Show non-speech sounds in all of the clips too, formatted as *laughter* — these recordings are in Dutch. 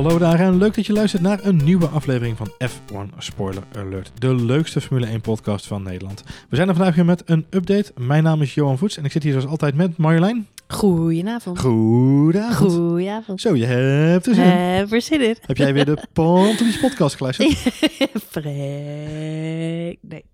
Hallo daar en leuk dat je luistert naar een nieuwe aflevering van F1 Spoiler Alert. De leukste Formule 1 podcast van Nederland. We zijn er vandaag weer met een update. Mijn naam is Johan Voets en ik zit hier zoals altijd met Marjolein. Goedenavond. Goedenavond. Goedenavond. Zo, je hebt er zin in. Heb er zin in. Heb jij weer de *laughs* Pantelis podcast geluisterd? *laughs* Freek. Nee.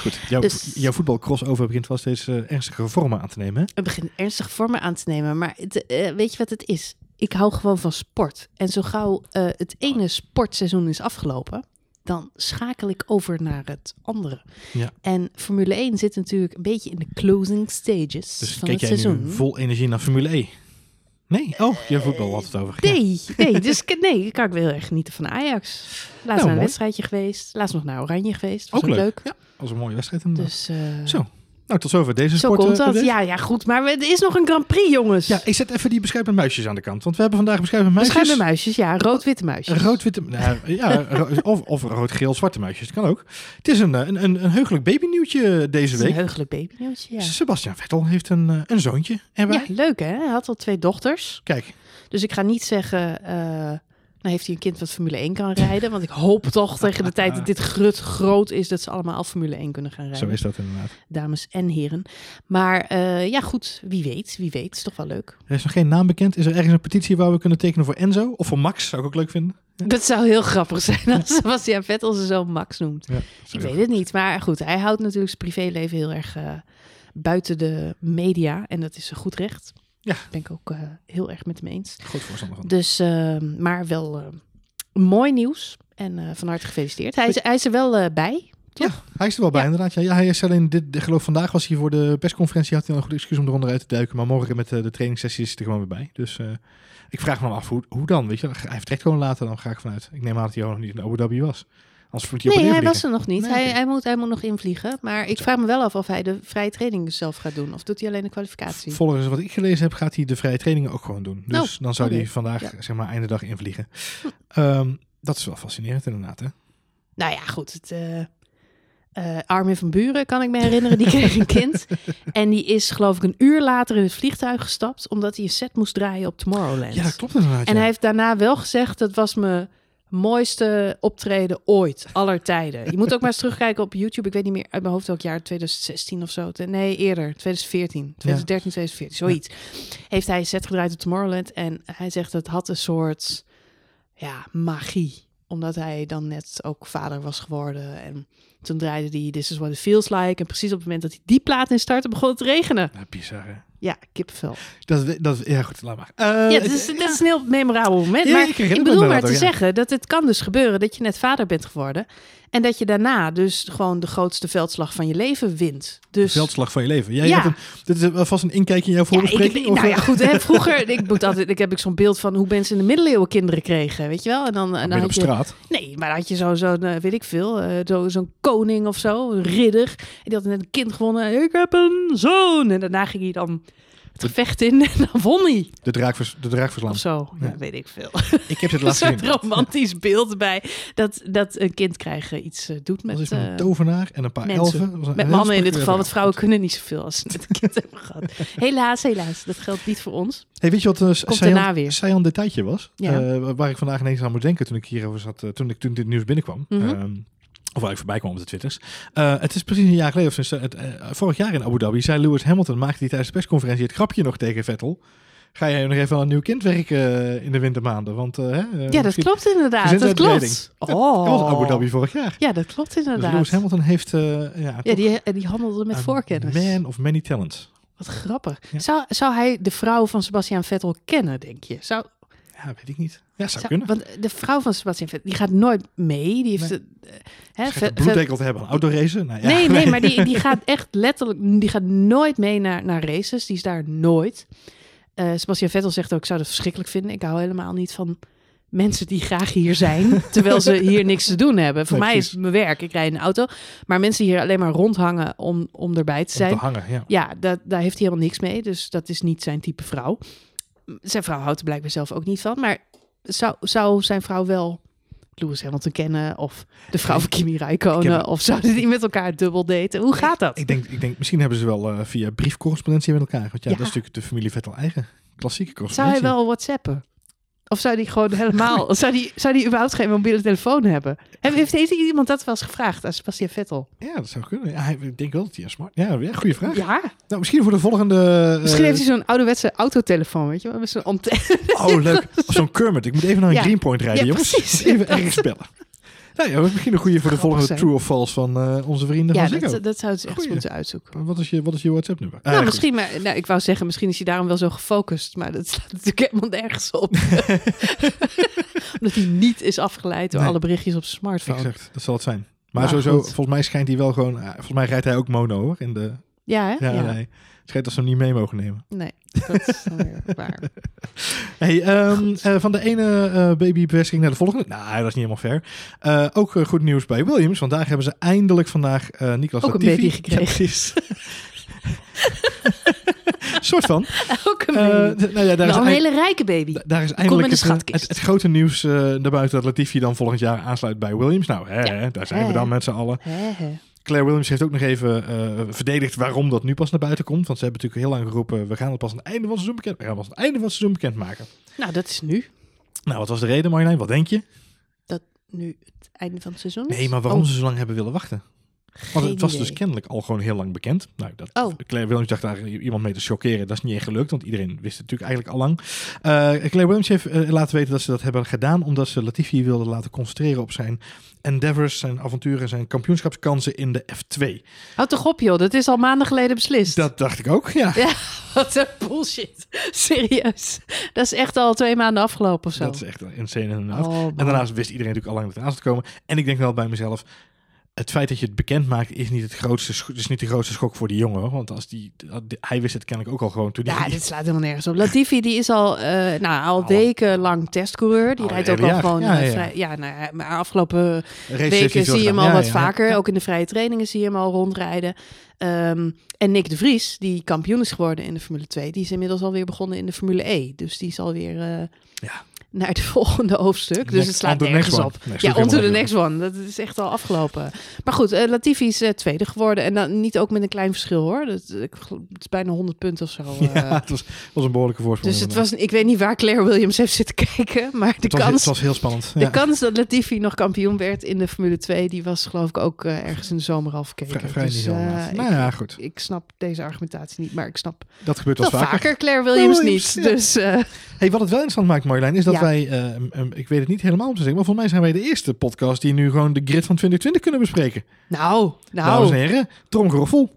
Goed, jouw, Dus- jouw voetbalcrossover begint wel steeds eh, ernstige vormen aan te nemen. Hè? Het begint ernstig vormen aan te nemen. Maar het, eh, weet je wat het is? Ik hou gewoon van sport. En zo gauw eh, het ene sportseizoen is afgelopen, dan schakel ik over naar het andere. Ja. En Formule 1 zit natuurlijk een beetje in de closing stages Dus van kijk het jij seizoen. nu vol energie naar Formule E? Nee? Oh, je voetbal had het over. Ja. Nee, nee, dus nee, ik kan ik wel erg genieten van Ajax. Laatst naar een wedstrijdje geweest. Laatst nog naar Oranje geweest. Was Ook ook leuk. leuk. Ja, was een mooie wedstrijd. inderdaad. Dus eh, Zo, nou tot zover deze zo sport. komt eh, dat. update. Ja, ja, goed. Maar er is nog een Grand Prix, jongens. Ja, ik zet even die beschuipen muisjes aan de kant. Want we hebben vandaag beschuipen muisjes. Beschuimen muisjes, ja. Rood-witte muisjes. Rood-witte, nou, ja, *laughs* of, of rood-geel-zwarte muisjes, dat kan ook. Het is een, eh, een, een, een heugelijk babynieuwtje deze is een week. heugelijk babynieuwtje, ja. Sebastian Vettel heeft een, eh, een zoontje erbij. Ja, leuk hè. Hij had al twee dochters. Kijk, Dus ik ga niet zeggen... eh nou heeft hij een kind wat Formule 1 kan rijden. Want ik hoop toch tegen de tijd dat dit grut groot is... dat ze allemaal al Formule 1 kunnen gaan zo rijden. is dat inderdaad. Dames en heren. Maar eh, ja, goed. Wie weet. Wie weet. Is toch wel leuk. Er is nog geen naam bekend. Is er ergens een petitie waar we kunnen tekenen voor Enzo? Of voor Max? Zou ik ook leuk vinden. Dat zou heel grappig zijn als Sebastian Vettel zijn zoon Max noemt. Ja, Ik weet het niet. Maar goed, hij houdt natuurlijk zijn privéleven heel erg eh, buiten de media. En dat is een goed recht. Ja. Ben ik ook eh, heel erg met hem eens. Goed voorstander van. Dus, eh, maar wel eh, mooi nieuws. En eh, van harte gefeliciteerd. Hij is, hij is er wel bij. Ja, hij is er wel bij Ja. inderdaad. Ja, ja, hij is alleen, dit, ik geloof vandaag was hij voor de persconferentie, had hij al een goed excuus om eronder uit te duiken. Maar morgen met eh, de trainingssessie is hij er gewoon weer bij. Dus ik vraag me af, hoe, hoe dan? Weet je, hij vertrekt gewoon later, dan ga ik vanuit. Ik neem aan dat hij ook nog niet in Abu Dhabi was. Hij Nee, hij was er nog niet. Nee, hij, hij, moet, hij moet nog invliegen. Maar ik vraag me wel af of hij de vrije training zelf gaat doen. Of doet hij alleen de kwalificatie? Volgens wat ik gelezen heb, gaat hij de vrije trainingen ook gewoon doen. Dus Oh, dan zou hij vandaag, Ja. zeg maar, einde dag invliegen. Ehm, dat is wel fascinerend inderdaad, hè? Nou ja, goed. Het, eh, eh, Armin van Buren, kan ik me herinneren, die kreeg een kind. *laughs* En die is geloof ik een uur later in het vliegtuig gestapt... omdat hij een set moest draaien op Tomorrowland. Ja, dat klopt inderdaad. En ja. hij heeft daarna wel gezegd... dat was mijn mooiste optreden ooit, aller tijden. Je moet ook maar eens terugkijken op YouTube. Ik weet niet meer uit mijn hoofd welk jaar, 2016 of zo. Nee, eerder, 2014, 2013, 2014, zoiets. Heeft hij een set gedraaid op Tomorrowland. En hij zegt dat het had een soort ja, magie. Omdat hij dan net ook vader was geworden. En toen draaide hij This is what it feels like. En precies op het moment dat hij die plaat instartte, begon het te regenen. Ja, bizar, hè? Ja, kippenvel. Dat, dat, ja, goed, laat maar. Eh, Ja, dat is, dat is een heel memorabel moment. Ja, maar ik ik, bedoel maar te ja. zeggen dat het kan dus gebeuren dat je net vader bent geworden. En dat je daarna dus gewoon de grootste veldslag van je leven wint. Dus veldslag van je leven. Jij Ja. hebt een, dit is wel vast een inkijkje in jouw ja, ik, voorbespreking? ik- of, nou ja, eh? goed. Hè, *laughs* vroeger, ik, moet altijd, ik heb ik zo'n beeld van hoe mensen in de middeleeuwen kinderen kregen, weet je wel? En dan, en dan had je, straat. nee, maar dan had je zo, zo eh, weet ik veel, eh, zo, zo'n koning of zo, een ridder. En die had net een kind gewonnen. Ik heb een zoon. En daarna ging hij dan het gevecht in en dan won hij. De draak, vers, de draak verslaan. Of zo, Ja. ja, weet ik veel. Ik heb dit een laatst soort gezien. romantisch beeld bij dat, dat een kind krijgen iets eh, doet Dat met, is met een eh, tovenaar en een paar mensen. elfen. Een met mannen in dit geval. Want vrouwen kunnen niet zoveel als ze net een kind *laughs* hebben gehad. Helaas, helaas. Dat geldt niet voor ons. Hey, weet je wat een daarna weer. saillant detailtje was? Ja. Eh, waar ik vandaag ineens aan moet denken toen ik hierover zat, eh, toen, ik, toen dit nieuws binnenkwam. Mhm. Ehm, of waar ik voorbij kwam op de Twitters. Eh, het is precies een jaar geleden, of sinds, het, eh, vorig jaar in Abu Dhabi, zei Lewis Hamilton, maakte hij tijdens de persconferentie het grapje nog tegen Vettel. Ga jij nog even aan een nieuw kind werken eh, in de wintermaanden? Want, Ja, dat klopt inderdaad. Dat klopt. Dat was Abu Oh. Dhabi vorig jaar. Ja, dat klopt Dus inderdaad. Lewis Hamilton heeft ja, ja, die, die handelde met voorkennis. man of many talents. Wat grappig. Ja. Zou, zou hij de vrouw van Sebastian Vettel kennen, denk je? Zou, Ja, weet ik niet. Ja, zou, zou- kunnen. Want de vrouw van Sebastian Vettel, die gaat nooit mee. Die heeft... Nee. eh, hè, te hebben aan autoracen. Nou, ja, nee, nee, maar die, *laughs* die gaat echt letterlijk, die gaat nooit mee naar, naar races. Die is daar nooit. Eh Sebastian Vettel zegt ook, ik zou dat verschrikkelijk vinden. Ik hou helemaal niet van mensen die graag hier zijn, *laughs* terwijl ze hier niks te doen hebben. Voor Nee, mij is het mijn werk, ik rijd in een auto. Maar mensen die hier alleen maar rondhangen om, om erbij te Om zijn. te hangen, ja. Ja, dat, daar heeft hij helemaal niks mee. Dus dat is niet zijn type vrouw. Zijn vrouw houdt er blijkbaar zelf ook niet van. Maar zou, zou zijn vrouw wel Lewis Hamilton kennen? Of de vrouw van Kimi Ik Räikkönen? heb- Of zouden die met elkaar dubbel daten? Hoe gaat dat? Ik denk, ik denk, misschien hebben ze wel eh, via briefcorrespondentie met elkaar. Want ja, Ja. dat is natuurlijk de familie Vettel eigen klassieke Zou hij correspondentie. wel whatsappen? Of zou die gewoon helemaal... *laughs* Zou die, zou die überhaupt geen mobiele telefoon hebben? Heeft, heeft, heeft iemand dat wel eens gevraagd aan Sebastian Vettel? Ja, dat zou kunnen. Ja, hij- ik denk wel dat hij een smart... Ja, ja goede vraag. Ja. Nou, misschien voor de volgende... eh, Misschien heeft hij zo'n ouderwetse autotelefoon, weet je wel? Met zo'n antenne. Oh, leuk. Of *laughs* zo'n Kermit. Ik moet even naar een Ja. Greenpoint rijden, Ja, jongens. precies. Even ergens bellen. Nou ja, misschien een goede voor de volgende zijn. True of False van eh, onze vrienden Ja, van dat, dat zou ze echt Goeie. moeten uitzoeken. Wat is je, wat is je WhatsApp-nummer? Ah, nou, goed. misschien, maar nou, ik wou zeggen, misschien is hij daarom wel zo gefocust, maar dat *laughs* slaat natuurlijk helemaal nergens op. *laughs* Omdat hij niet is afgeleid door Nee. alle berichtjes op zijn smartphone. Exact, dat zal het zijn. Maar, Maar sowieso, goed. volgens mij schijnt hij wel gewoon... eh, volgens mij rijdt hij ook mono, hoor. In de, Ja, hè? ja, Ja. nee. Het schijnt dat ze hem niet mee mogen nemen. Nee, dat is dan weer waar. *laughs* Hey, ehm, eh, van de ene eh babybevestiging naar de volgende. Nou, dat is niet helemaal fair. Eh, ook goed nieuws bij Williams. Vandaag hebben ze eindelijk vandaag een Latifi. baby gekregen. Ja, *laughs* soort van. *laughs* Ook een baby. nou ja, daar is, Wel een hele rijke baby. da- daar is eindelijk het, het, het grote nieuws eh naar buiten dat Latifi dan volgend jaar aansluit bij Williams. Nou, hè, Ja. hè, daar zijn we dan met z'n allen. Hè, hè. Claire Williams heeft ook nog even eh, verdedigd waarom dat nu pas naar buiten komt. Want ze hebben natuurlijk heel lang geroepen, we gaan het pas aan het einde van het seizoen bekend, we gaan het pas aan het einde van het seizoen bekendmaken. Nou, dat is nu. Nou, wat was de reden Marjolein? Wat denk je? Nu het einde van het seizoen is? Nee, maar waarom Oh, ze zo lang hebben willen wachten? Want het was dus kennelijk al gewoon heel lang bekend. Nou, dat, Oh. Claire Williams dacht daar iemand mee te chockeren. Dat is niet echt gelukt, want iedereen wist het natuurlijk eigenlijk al lang. Eh, Claire Williams heeft eh, laten weten dat ze dat hebben gedaan... omdat ze Latifi wilde laten concentreren op zijn endeavors... zijn avonturen, zijn kampioenschapskansen in de F2. Houd toch op, joh. Dat is al maanden geleden beslist. Dat dacht ik ook, ja. Ja, *laughs* wat een bullshit. Serieus. Dat is echt al twee maanden afgelopen of zo. Dat is echt insane inderdaad. Oh. En daarnaast wist iedereen natuurlijk al lang dat het aan zou komen. En ik denk wel bij mezelf... Het feit dat je het bekend maakt is niet het grootste, is niet de grootste schok voor die jongen. hoor. Want als die, hij wist het kennelijk ook al gewoon toen Ja, dit slaat helemaal nergens op. Latifi die is al, eh, nou, al wekenlang testcoureur. Die Al rijdt ook al jaar. gewoon Ja, ja. vrij... Ja, nou, ja, maar afgelopen weken zie je hem al Ja, wat vaker. Ook in de vrije trainingen zie je hem al rondrijden. Ehm, en Nick de Vries, die kampioen is geworden in de Formule 2, die is inmiddels alweer begonnen in de Formule E. Dus die is alweer eh Ja. Naar het *laughs* volgende hoofdstuk. Dus het slaat nergens op. ja, sloeg on to the next one. Dat is echt al afgelopen. Maar goed, eh, Latifi is eh, tweede geworden. En dan niet ook met een klein verschil hoor. Dat, ik geloof- het is bijna 100 punten of zo. *laughs* eh. Ja, het was, was een behoorlijke voorsprong. dus het was, ik weet niet waar Claire Williams heeft zitten *laughs* kijken. Maar de het, was, kans het was heel spannend. de Ja. kans dat Latifi nog kampioen werd in de Formule 2, die was geloof ik ook eh, ergens in de zomer al verkeken. Vrij, Dus, eh, Nou ja, goed. ik snap deze argumentatie niet, maar ik snap Dat gebeurt wel vaker. vaker. Claire Williams, Williams, niet. ja. Dus eh, Hey, wat het wel interessant maakt, Marjolein, is dat Ja. Wij, eh, ik weet het niet helemaal om te zeggen, maar volgens mij zijn wij de eerste podcast die nu gewoon de grid van 2020 kunnen bespreken. nou, Dames en nou. heren, tromgeroffel.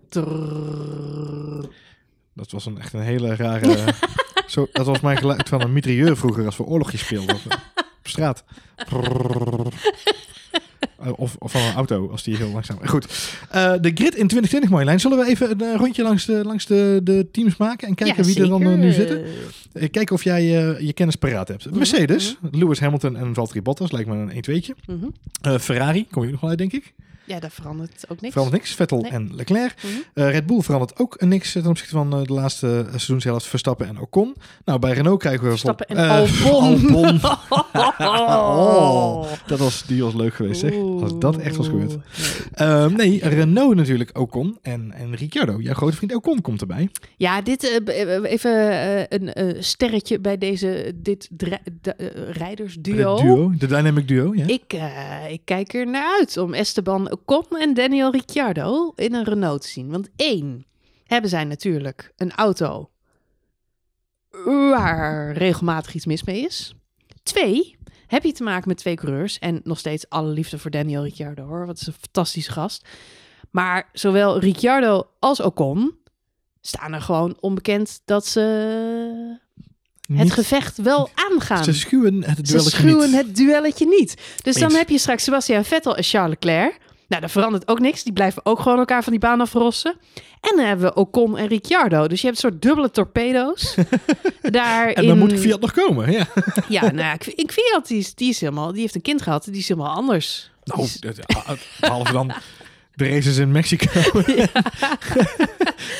Dat was een, echt een hele rare... *laughs* zo, dat was mijn geluid van een mitrailleur vroeger als we oorlogjes speelden op, op straat. Eh, Of, of van een auto, als die heel langzaam... Goed, Eh, de grid in 2020, Marjolein. Zullen we even een eh, rondje langs de, langs de, de teams maken en kijken Ja, wie er dan eh, nu zitten? Eh, Kijken of jij eh, je kennis paraat hebt. Mercedes, Lewis Hamilton en Valtteri Bottas, lijkt me een 1-2'tje. Mhm. Eh, Ferrari, kom je nog wel uit, denk ik. Ja, daar verandert ook niks. Verandert niks. Vettel Nee. en Leclerc. Eh, Red Bull verandert ook niks ten opzichte van eh, de laatste seizoenshelft. Verstappen en Ocon. Nou, bij Renault krijgen we... Verstappen en eh, Albon. *laughs* Oh, dat was, die was leuk geweest, zeg. Als dat echt was gebeurd. Nee. Ehm, nee, Renault natuurlijk Ocon en, en Ricciardo. Jouw grote vriend Ocon komt erbij. Ja, dit eh, eh, even eh, een eh, sterretje bij deze dit eh, rijdersduo. De duo, de Dynamic Duo, ja. Ik, eh, ik kijk er naar uit om Esteban Ocon en Daniel Ricciardo in een Renault te zien. Want één, hebben zij natuurlijk een auto waar regelmatig iets mis mee is. Twee, heb je te maken met twee coureurs. En nog steeds alle liefde voor Daniel Ricciardo hoor. Wat is een fantastische gast. Maar zowel Ricciardo als Ocon staan er gewoon onbekend dat ze het Niet- gevecht wel aangaan. Ze schuwen het Ze duelletje schuwen niet. het duelletje niet. Dus dan heb je straks Sebastian Vettel en Charles Leclerc. Nou, daar verandert ook niks. Die blijven ook gewoon elkaar van die baan afrossen. En dan hebben we Ocon en Ricciardo. Dus je hebt een soort dubbele torpedo's. *laughs* Daarin... En dan moet Fiat nog komen, ja. *laughs* Ja, nou ja, Fiat, die is, die is helemaal... Die heeft een kind gehad. Die is helemaal anders. Nou, behalve dan *laughs* de races in Mexico. *laughs* *laughs*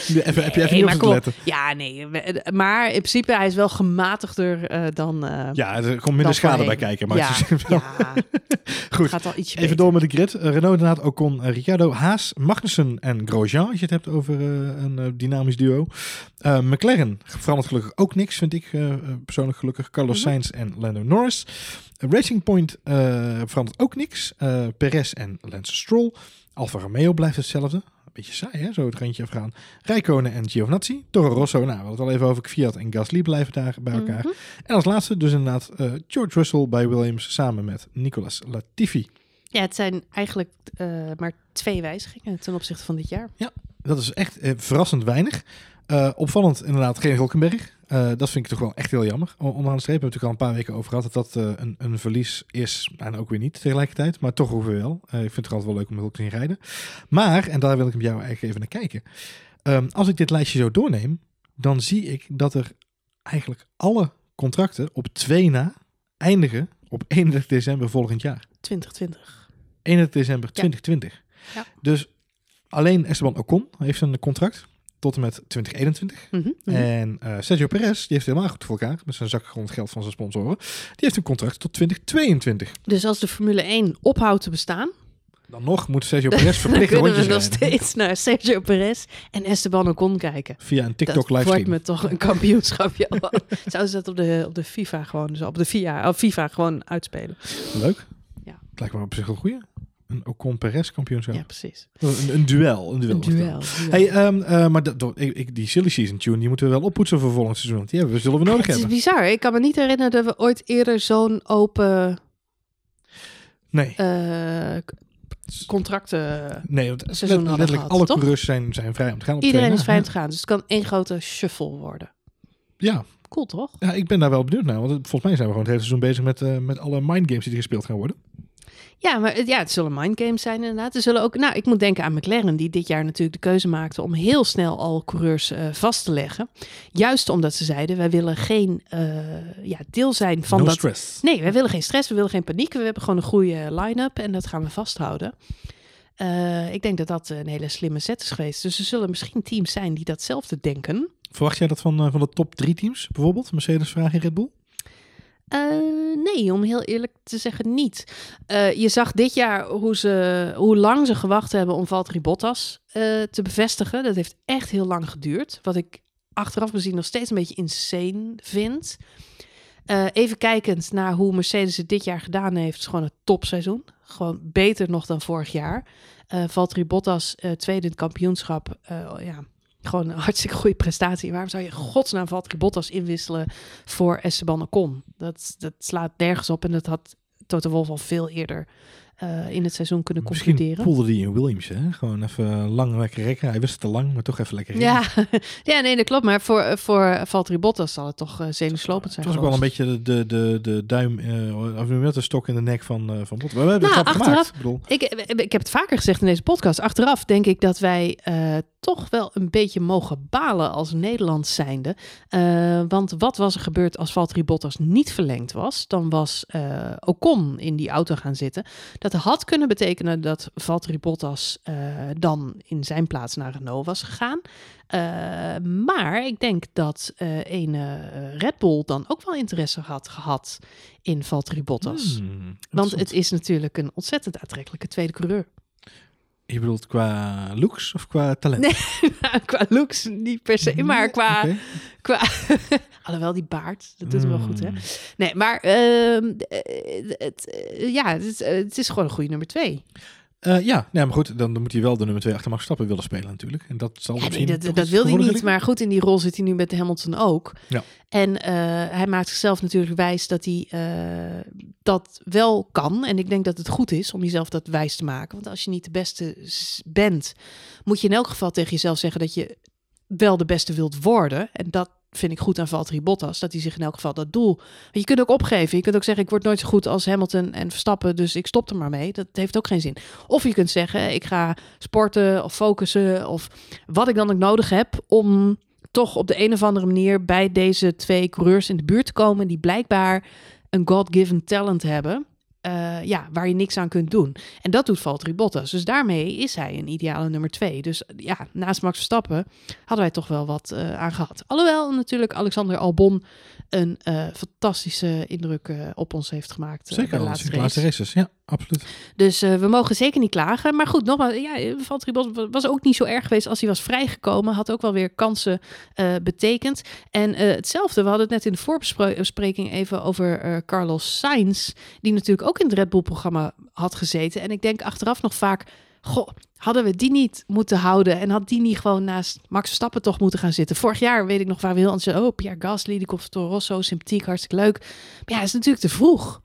even, heb je even niet op te letten. Ja, nee. Maar in principe, hij is wel gematigder eh, dan... eh, Ja, er komt minder schade bij kijken. Maar ja, ja, *laughs* Goed. gaat al ietsje Even beter. door met de grid. Eh, Renault inderdaad, Ocon, uh, Ricciardo, Haas, Magnussen en Grosjean. Als je het hebt over eh, een eh, dynamisch duo. Eh, McLaren verandert gelukkig ook niks, vind ik eh, eh, persoonlijk gelukkig. Carlos Mhm. Sainz en Lando Norris. Eh, Racing Point eh, verandert ook niks. Eh Perez en Lance Stroll. Alfa Romeo blijft hetzelfde. Een beetje saai, hè? Zo het randje afgaan. Rijkonen en Giovinazzi. Toro Rosso, nou, we hadden het al even over. Fiat en Gasly blijven daar bij elkaar. Mhm. En als laatste dus inderdaad eh, George Russell bij Williams samen met Nicolas Latifi. Ja, het zijn eigenlijk eh, maar twee wijzigingen ten opzichte van dit jaar. Dat is echt eh, verrassend weinig. Opvallend inderdaad geen Hulkenberg. Eh, dat vind ik toch wel echt heel jammer. Onderaan de streep hebben we het natuurlijk al een paar weken over gehad... dat dat eh, een, een verlies is. En ook weer niet tegelijkertijd. Maar toch ongeveer wel. Eh, ik vind het altijd wel leuk om Hulk te zien rijden. Maar, en daar wil ik met jou eigenlijk even naar kijken. Ehm, als ik dit lijstje zo doorneem... dan zie ik dat er eigenlijk alle contracten op twee na... eindigen op 31 december volgend jaar. 2020. 31 december 2020. Ja. Dus alleen Esteban Ocon heeft een contract tot en met 2021. Mhm, mhm. En eh, Sergio Perez, die heeft helemaal goed voor elkaar met zijn zak grond geld van zijn sponsoren. Die heeft een contract tot 2022. Dus als de Formule 1 ophoudt te bestaan, Dan nog moet Sergio Perez *laughs* verplicht kunnen we rondjes nog rijden. steeds naar Sergio Perez en Esteban Ocon kijken. Via een TikTok dat wordt livestream. me toch een kampioenschapje. *laughs* Zouden ze dat op de, op de FIFA gewoon, dus op de FIA, op FIFA gewoon uitspelen? Leuk. Ja. Lijkt me op zich een goeie. Een Ocon Perez kampioenschap. Ja, precies. Een, een duel. Een duel. Een duel. Hey, ehm, eh, maar dat, ik, die silly season tune die moeten we wel oppoetsen voor volgend seizoen. Want die hebben we, zullen we nodig het is hebben. bizar. Ik kan me niet herinneren dat we ooit eerder zo'n open Nee. eh, contracten... Nee, want seizoen letterlijk gehad, alle toch? coureurs zijn, zijn vrij om te gaan. Op Iedereen is vrij om te gaan. Dus het kan één grote shuffle worden. Ja, Cool, toch? ja, ik ben daar wel benieuwd naar. Want volgens mij zijn we gewoon het hele seizoen bezig met, eh, met alle mindgames die er gespeeld gaan worden. Ja, maar het- ja, het zullen mindgames zijn inderdaad. Er zullen ook, nou, ik moet denken aan McLaren, die dit jaar natuurlijk de keuze maakte om heel snel al coureurs eh, vast te leggen. Juist omdat ze zeiden, wij willen geen eh, ja, deel zijn van no dat. stress. Nee, wij willen geen stress, we willen geen paniek. We hebben gewoon een goede line-up en dat gaan we vasthouden. Eh, ik denk dat dat een hele slimme set is geweest. Dus er zullen misschien teams zijn die datzelfde denken. Verwacht jij dat van, van de top drie teams bijvoorbeeld? Mercedes, Ferrari, Red Bull? Eh, nee, om heel eerlijk te zeggen niet. Eh, je zag dit jaar hoe, ze, hoe lang ze gewacht hebben om Valtteri Bottas eh, te bevestigen. Dat heeft echt heel lang geduurd. Wat ik achteraf gezien nog steeds een beetje insane vind. Even kijkend naar hoe Mercedes het dit jaar gedaan heeft. is gewoon een topseizoen. Gewoon beter nog dan vorig jaar. Valtteri Bottas, tweede in het kampioenschap. Eh, ja, gewoon een hartstikke goede prestatie. Waarom zou je godsnaam Valtteri Bottas inwisselen voor Esteban Ocon? Dat, dat slaat nergens op en dat had Toto Wolff al veel eerder eh, in het seizoen kunnen Misschien concluderen. poelde die in Williams, hè? Gewoon even lang lekker rekken. Hij wist het te lang, maar toch even lekker rekken. Ja, *laughs* ja, nee, dat klopt. Maar voor, voor Valtteri Bottas zal het toch uh, zenuwslopend Het zijn. was ook wel een beetje de, de, de, de duim, eh of noem je dat, de stok in de nek van, eh van Bottas. We hebben Nou, het grap achteraf- gemaakt. Ik Ik, ik heb het vaker gezegd in deze podcast. Achteraf denk ik dat wij eh, toch wel een beetje mogen balen als Nederland zijnde. Eh, want wat was er gebeurd als Valtteri Bottas niet verlengd was? Dan was eh, Ocon in die auto gaan zitten. Dat had kunnen betekenen dat Valtteri Bottas eh, dan in zijn plaats naar Renault was gegaan. Eh, maar ik denk dat een eh, Red Bull dan ook wel interesse had gehad in Valtteri Bottas. hmm, Want het is natuurlijk een ontzettend aantrekkelijke tweede coureur. Je bedoelt qua looks of qua talent? Nee, *laughs* nou, qua looks niet per se, maar qua... Qua *laughs* Alhoewel, die baard, dat doet hem wel goed, hè? Hmm. Nee, maar ehm, eh, het, eh, ja, het is, eh, het is gewoon een goede nummer twee. Eh, ja, nee, maar goed, dan, dan moet hij wel de nummer 2 achter Max Verstappen willen spelen natuurlijk. En dat zal Ja, nee, misschien dat, wil hij niet, maar goed, in die rol zit hij nu met Hamilton ook. Ja. En eh, hij maakt zichzelf natuurlijk wijs dat hij eh, dat wel kan. En ik denk dat het goed is om jezelf dat wijs te maken. Want als je niet de beste bent, moet je in elk geval tegen jezelf zeggen dat je wel de beste wilt worden. En dat vind ik goed aan Valtteri Bottas, dat hij zich in elk geval dat doel... Je kunt ook opgeven. Je kunt ook zeggen, ik word nooit zo goed als Hamilton en Verstappen, dus ik stop er maar mee. Dat heeft ook geen zin. Of je kunt zeggen, ik ga sporten of focussen of wat ik dan ook nodig heb om toch op de een of andere manier bij deze twee coureurs in de buurt te komen die blijkbaar een God-given talent hebben. Eh, ja, waar je niks aan kunt doen. En dat doet Valtteri Bottas. Dus daarmee is hij een ideale nummer twee. Dus ja, naast Max Verstappen hadden wij toch wel wat uh, aan gehad. Alhoewel natuurlijk Alexander Albon een uh, fantastische indruk op ons heeft gemaakt. Zeker, de laatste, de laatste races. Ja, absoluut. Dus we mogen zeker niet klagen. Maar goed, nogmaals, ja, Valtteri Bottas was ook niet zo erg geweest als hij was vrijgekomen. Had ook wel weer kansen betekend. En hetzelfde, we hadden het net in de voorbespreking even over Carlos Sainz. Die natuurlijk ook in het Red Bull-programma had gezeten. En ik denk achteraf nog vaak, goh, hadden we die niet moeten houden en had die niet gewoon naast Max Verstappen toch moeten gaan zitten. Vorig jaar weet ik nog waar we heel anders oh, Pierre Gasly, die komt van Toro Rosso, sympathiek, hartstikke leuk. Maar ja, is natuurlijk te vroeg.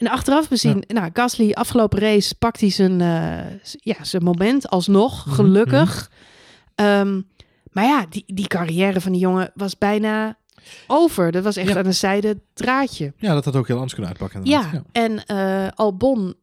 En achteraf bezien, nou, Gasly, afgelopen race pakt hij zijn, uh, ja, zijn moment alsnog, mhm, gelukkig. Mm maar ja, die, die carrière van die jongen was bijna over. Dat was echt aan een zijde draadje. Ja, dat had ook heel anders kunnen uitpakken. Ja, ja, en uh, Albon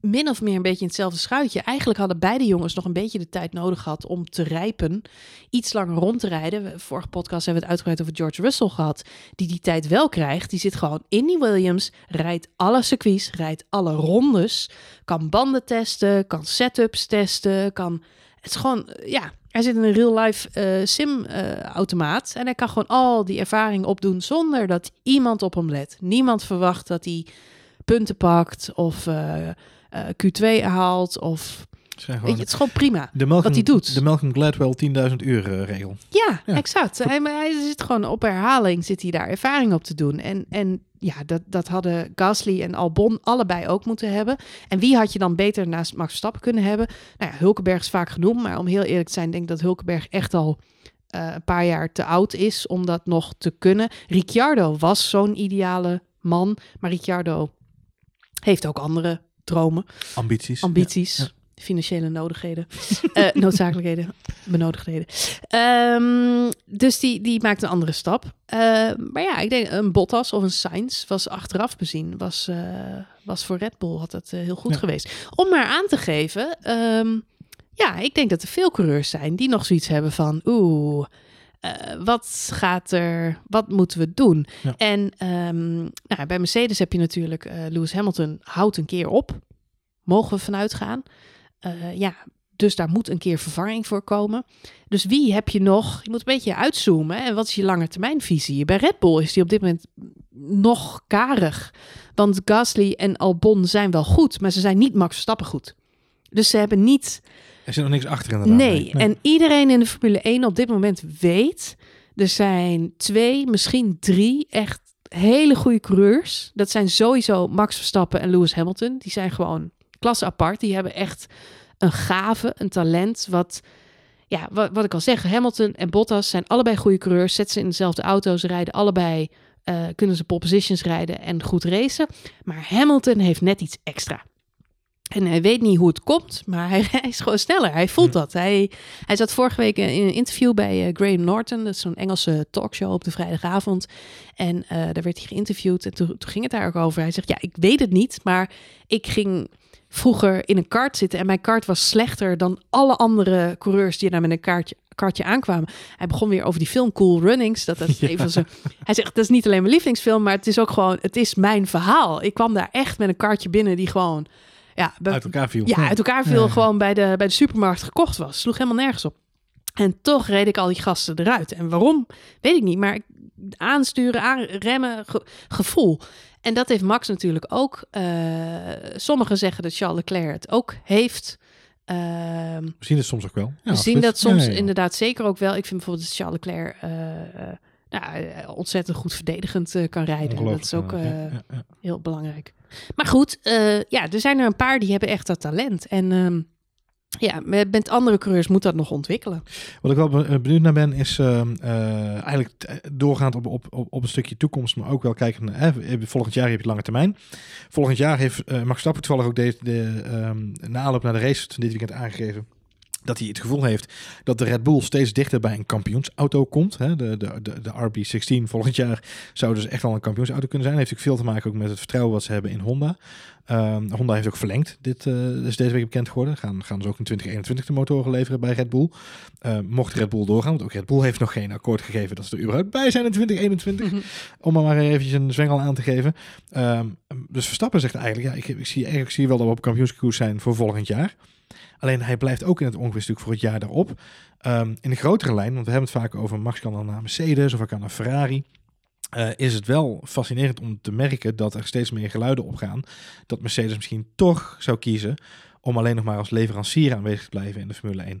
min of meer een beetje in hetzelfde schuitje. Eigenlijk hadden beide jongens nog een beetje de tijd nodig gehad om te rijpen. Iets langer rond te rijden. Vorige podcast hebben we het uitgebreid over George Russell gehad. Die die tijd wel krijgt. Die zit gewoon in die Williams. Rijdt alle circuits. Rijdt alle rondes. Kan banden testen. Kan setups testen. Kan... Het is gewoon, ja, hij zit in een real-life uh, sim-automaat. en hij kan gewoon al die ervaring opdoen zonder dat iemand op hem let. Niemand verwacht dat hij punten pakt of uh, Q2 haalt of... Je, het is gewoon prima de Malcolm, wat hij doet. De Malcolm Gladwell 10.000 uur regel. Ja, exact. Hij, hij zit gewoon op herhaling, zit hij daar ervaring op te doen. En, en ja, dat, dat hadden Gasly en Albon allebei ook moeten hebben. En wie had je dan beter naast Max Verstappen kunnen hebben? Nou ja, Hulkenberg is vaak genoemd, maar om heel eerlijk te zijn, denk ik dat Hulkenberg echt al uh, een paar jaar te oud is om dat nog te kunnen. Ricciardo was zo'n ideale man, maar Ricciardo heeft ook andere dromen. Ambities. Ambities. Ja, ja financiële nodigheden, uh, *laughs* noodzakelijkheden, benodigdheden. Um, dus die, die maakt een andere stap. Uh, maar ja, ik denk een Bottas of een Sainz was achteraf bezien, was, uh, was voor Red Bull had het heel goed geweest. Om maar aan te geven, um, ja, ik denk dat er veel coureurs zijn die nog zoiets hebben van, oeh, wat gaat er, wat moeten we doen? Ja. En um, nou, bij Mercedes heb je natuurlijk Lewis Hamilton houdt een keer op. Mogen we vanuit gaan? Uh, ja, dus daar moet een keer vervanging voor komen. Dus wie heb je nog? Je moet een beetje uitzoomen. En wat is je lange termijnvisie? Bij Red Bull is die op dit moment nog karig. Want Gasly en Albon zijn wel goed, maar ze zijn niet Max Verstappen goed. Dus ze hebben niet... Er zit nog niks achter inderdaad. Nee. nee, en iedereen in de Formule 1 op dit moment weet... er zijn twee, misschien drie echt hele goede coureurs. Dat zijn sowieso Max Verstappen en Lewis Hamilton. Die zijn gewoon klasse apart. Die hebben echt een gave, een talent. Wat, ja, wat, wat ik al zeg, Hamilton en Bottas zijn allebei goede coureurs. Zetten ze in dezelfde auto's, rijden allebei, uh, kunnen ze pole positions rijden en goed racen. Maar Hamilton heeft net iets extra. En hij weet niet hoe het komt, maar hij, *laughs* hij is gewoon sneller. Hij voelt dat. Hij, hij zat vorige week in een interview bij uh, Graham Norton. Dat is zo'n Engelse talkshow op de vrijdagavond. En uh, daar werd hij geïnterviewd. En toen, toen ging het daar ook over. Hij zegt, ja, ik weet het niet, maar ik ging vroeger in een kart zitten en mijn kart was slechter dan alle andere coureurs die daar met een kaartje, kartje aankwamen. Hij begon weer over die film Cool Runnings. Dat dat *laughs* ja. even zo. Hij zegt dat is niet alleen mijn lievelingsfilm, maar het is ook gewoon het is mijn verhaal. Ik kwam daar echt met een kartje binnen die gewoon ja, uit elkaar viel. Ja, uit elkaar viel gewoon bij de bij de supermarkt gekocht was. Sloeg helemaal nergens op. En toch reed ik al die gasten eruit. En waarom, weet ik niet. Maar aansturen, aanremmen, ge gevoel. En dat heeft Max natuurlijk ook. Uh, sommigen zeggen dat Charles Leclerc het ook heeft. Uh, we zien het soms ook wel. Ja, we zien dat soms ja, ja, inderdaad zeker ook wel. Ik vind bijvoorbeeld dat Charles Leclerc uh, nou, ontzettend goed verdedigend kan rijden. Dat is ook heel belangrijk. Maar goed, ja, er zijn er een paar die hebben echt dat talent. En um, ja, met andere coureurs moet dat nog ontwikkelen. Wat ik wel eh, benieuwd naar ben, is uh, uh, eigenlijk doorgaand op, op, op, een stukje toekomst, maar ook wel kijken naar, volgend jaar heb je lange termijn. Volgend jaar heeft uh, Max Stappen toevallig ook deze, de, um, na aanloop naar de race van dit weekend aangegeven dat hij het gevoel heeft dat de Red Bull steeds dichter bij een kampioensauto komt. Hè? De, de, de, de RB16 volgend jaar zou dus echt wel een kampioensauto kunnen zijn. Heeft natuurlijk veel te maken ook met het vertrouwen wat ze hebben in Honda. Um, Honda heeft ook verlengd. Dit uh, is deze week bekend geworden. Gaan, gaan ze ook in 2021 de motoren leveren bij Red Bull. Uh, mocht Red Bull doorgaan, want ook Red Bull heeft nog geen akkoord gegeven dat ze er überhaupt bij zijn in 2021. Mm -hmm. Om maar eventjes een zwengel aan te geven. Um, dus Verstappen zegt eigenlijk, ja, ik, ik, zie, eigenlijk zie wel dat we op kampioenskoers zijn voor volgend jaar. Alleen hij blijft ook in het ongeveer stuk voor het jaar daarop. Um, in de grotere lijn, want we hebben het vaak over Max kan dan naar Mercedes of hij kan naar Ferrari. Uh, is het wel fascinerend om te merken dat er steeds meer geluiden opgaan. Dat Mercedes misschien toch zou kiezen om alleen nog maar als leverancier aanwezig te blijven in de Formule 1.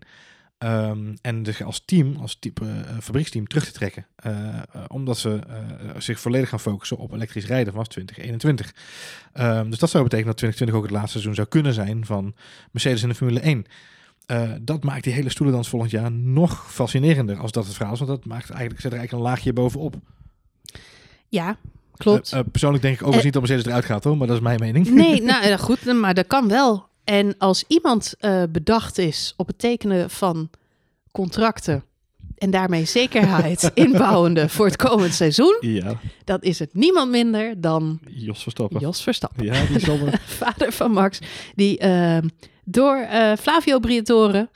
Um, en dus als team, als type uh, fabrieksteam terug te trekken. Uh, uh, omdat ze zich volledig gaan focussen op elektrisch rijden vanaf 2021. Um, dus dat zou betekenen dat 2020 ook het laatste seizoen zou kunnen zijn van Mercedes in de Formule 1. dat maakt die hele stoelendans volgend jaar nog fascinerender als dat het verhaal is. Want dat maakt eigenlijk, zet er eigenlijk een laagje bovenop. Ja, klopt. persoonlijk denk ik overigens niet dat Mercedes eruit gaat hoor, maar dat is mijn mening. Nee, *laughs* nou goed, maar dat kan wel. En als iemand uh, bedacht is op het tekenen van contracten en daarmee zekerheid *laughs* inbouwende voor het komend seizoen, ja. dan is het niemand minder dan Jos Verstappen. Jos Verstappen. Ja, die zal er... *laughs* Vader van Max, die uh, door uh, Flavio Briatore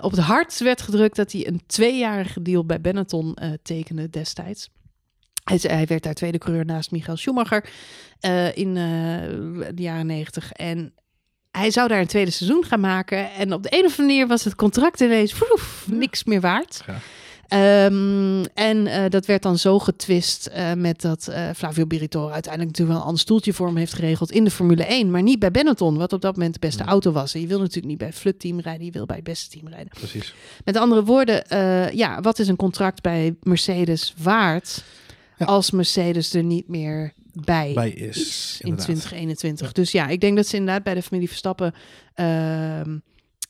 op het hart werd gedrukt dat hij een tweejarige deal bij Benetton tekende destijds. Hij, hij, werd daar tweede coureur naast Michael Schumacher in de jaren negentig. En hij zou daar een tweede seizoen gaan maken. En op de een of andere manier was het contract ineens vroef, niks meer waard. Ja. Um, en uh, dat werd dan zo getwist uh, met dat uh, Flavio Briatore uiteindelijk natuurlijk wel een ander stoeltje voor hem heeft geregeld in de Formule 1. Maar niet bij Benetton, wat op dat moment de beste Ja. auto was. En je wil natuurlijk niet bij het Flut team rijden, je wil bij het beste team rijden. Precies. Met andere woorden, ja, wat is een contract bij Mercedes waard Ja. als Mercedes er niet meer bij, Bij is, in inderdaad. 2021. Ja. Dus ja, ik denk dat ze inderdaad bij de familie Verstappen ehm,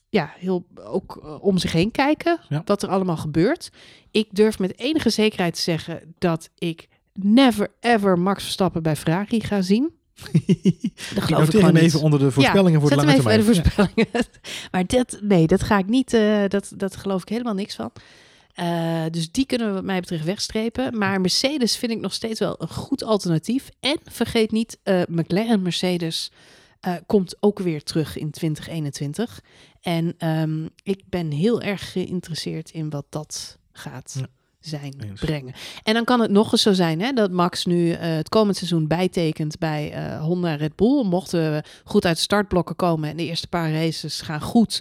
ja, heel ook eh, om zich heen kijken Ja. wat er allemaal gebeurt. Ik durf met enige zekerheid te zeggen dat ik never ever Max Verstappen bij Ferrari ga zien. *laughs* Dat Ik geloof ik noteer hem even onder de voorspellingen voor de lange even bij de termijn. voorspellingen. maar dat, nee, dat ga ik niet. eh, dat, dat geloof ik helemaal niks van. Eh, dus die kunnen we wat mij betreft wegstrepen. Maar Mercedes vind ik nog steeds wel een goed alternatief. En vergeet niet, eh, McLaren Mercedes eh, komt ook weer terug in 2021. En ehm, ik ben heel erg geïnteresseerd in wat dat gaat Ja. zijn, Eens. brengen. En dan kan het nog eens zo zijn hè, dat Max nu het komend seizoen bijtekent bij Honda Red Bull. Mochten we goed uit de startblokken komen en de eerste paar races gaan goed.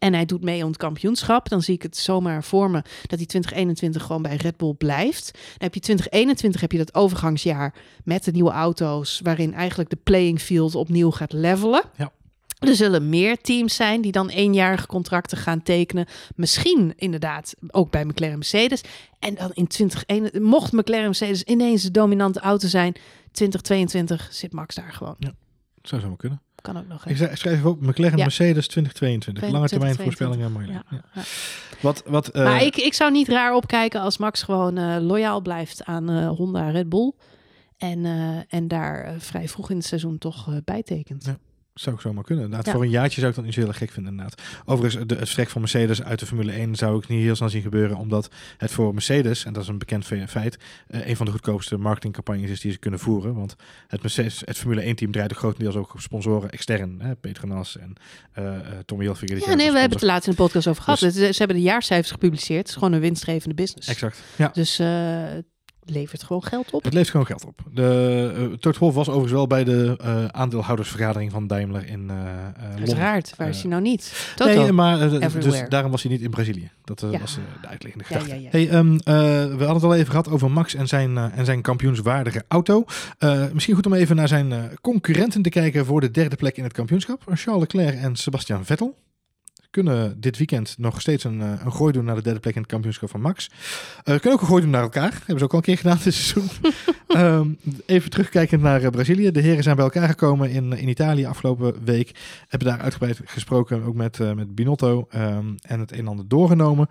En hij doet mee om het kampioenschap. Dan zie ik het zomaar voor me dat hij 2021 gewoon bij Red Bull blijft. Dan heb je 2021 heb je dat overgangsjaar met de nieuwe auto's. Waarin eigenlijk de playing field opnieuw gaat levelen. Ja. Er zullen meer teams zijn die dan eenjarige contracten gaan tekenen. Misschien inderdaad ook bij McLaren Mercedes. En dan in 2021, mocht McLaren Mercedes ineens de dominante auto zijn, 2022 zit Max daar gewoon. Zou zo maar kunnen. Kan ook nog. hè? Ik schrijf- op McLaren Ja. Mercedes 2022. Lange termijn 2022. voorspellingen. Mooi. Ja, ja. Wat, wat, eh, maar ik, ik zou niet raar opkijken als Max gewoon eh, loyaal blijft aan eh, Honda Red Bull. En, eh, en daar vrij vroeg in het seizoen toch eh, bijtekent. Zou ik zomaar kunnen. Inderdaad, Ja. Voor een jaartje zou ik dat niet zo heel erg gek vinden. Inderdaad. Overigens, de, het vertrek van Mercedes uit de Formule 1 zou ik niet heel snel zien gebeuren. Omdat het voor Mercedes, en dat is een bekend fe- feit, eh, een van de goedkoopste marketingcampagnes is die ze kunnen voeren. Want het, Mercedes, het Formule 1 team draait ook grotendeels ook op sponsoren extern. Hè, Petronas en eh eh, Tommy Hilfiger. Ja, nee, we hebben het er laatst in de podcast over gehad. Dus- Ze, hebben de jaarcijfers gepubliceerd. Het is gewoon een winstgevende business. Exact. Ja. Dus levert gewoon geld op. Het levert gewoon geld op. De, uh, was overigens wel bij de eh, aandeelhoudersvergadering van Daimler in eh eh, Londen. Uiteraard. Waar is hij nou niet? Toto. Nee, maar dus daarom was hij niet in Brazilië. Dat Ja. was de uitliggende Ja, gedachte. ja, ja. Hey, ehm, eh, we hadden het al even gehad over Max en zijn, en zijn kampioenswaardige auto. Eh, misschien goed om even naar zijn eh, concurrenten te kijken voor de derde plek in het kampioenschap. Charles Leclerc en Sebastian Vettel. Kunnen dit weekend nog steeds een, eh, een gooi doen naar de derde plek in het kampioenschap van Max. Eh kunnen ook een gooi doen naar elkaar. Hebben ze ook al een keer gedaan dit seizoen. *laughs* Ehm, even terugkijkend naar eh, Brazilië. De heren zijn bij elkaar gekomen in, in Italië afgelopen week. Hebben daar uitgebreid gesproken, ook met, met Binotto. ehm, en het een en ander doorgenomen.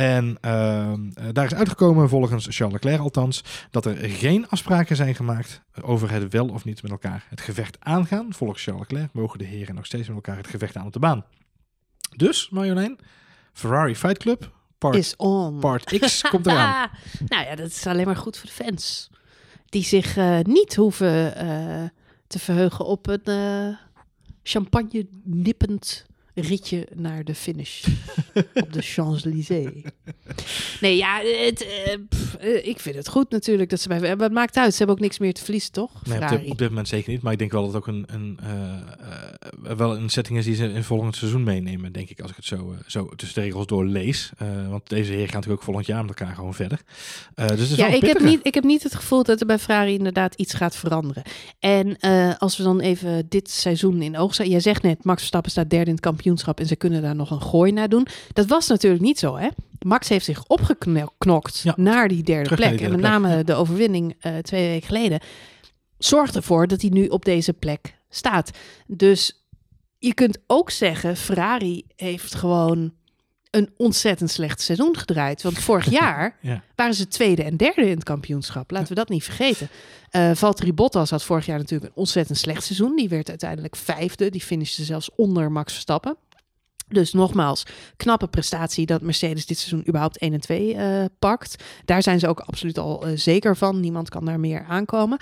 En ehm, eh, daar is uitgekomen, volgens Charles Leclerc althans, dat er geen afspraken zijn gemaakt over het wel of niet met elkaar het gevecht aangaan. Volgens Charles Leclerc mogen de heren nog steeds met elkaar het gevecht aan op de baan. Dus, Marjolein, Ferrari Fight Club, part, Is on. part X, *laughs* komt eraan. nou ja, dat is alleen maar goed voor de fans. Die zich eh, niet hoeven eh, te verheugen op een eh, champagne nippend ritje naar de finish *laughs* op de Champs-Élysées. Nee, ja, het, eh, pff, eh, ik vind het goed natuurlijk dat ze bij. Maar het maakt uit, ze hebben ook niks meer te verliezen, toch? Nee, op, dit, op dit moment zeker niet. Maar ik denk wel dat het ook een, een, eh, wel een setting is die ze in volgend seizoen meenemen, denk ik. Als ik het zo, zo tussen de regels door lees. Eh, want deze heren gaan natuurlijk ook volgend jaar met elkaar gewoon verder. Dus Ja, ik heb, niet, ik heb niet het gevoel dat er bij Ferrari inderdaad iets gaat veranderen. En als we dan even dit seizoen in oog zetten. Jij zegt net, Max Verstappen staat derde in het kampioenschap en ze kunnen daar nog een gooi naar doen. Dat was natuurlijk niet zo, hè? Max heeft zich opgeknokt Ja, naar die derde terug plek. die en met name de overwinning eh, twee weken geleden zorgt ervoor dat hij nu op deze plek staat. Dus je kunt ook zeggen, Ferrari heeft gewoon een ontzettend slecht seizoen gedraaid. Want vorig *laughs* jaar Ja. waren ze tweede en derde in het kampioenschap. Laten we dat niet vergeten. Eh Valtteri Bottas had vorig jaar natuurlijk een ontzettend slecht seizoen. Die werd uiteindelijk vijfde. Die finishte zelfs onder Max Verstappen. Dus nogmaals, knappe prestatie dat Mercedes dit seizoen überhaupt 1 en 2 eh, pakt. Daar zijn ze ook absoluut al eh, zeker van. Niemand kan daar meer aankomen.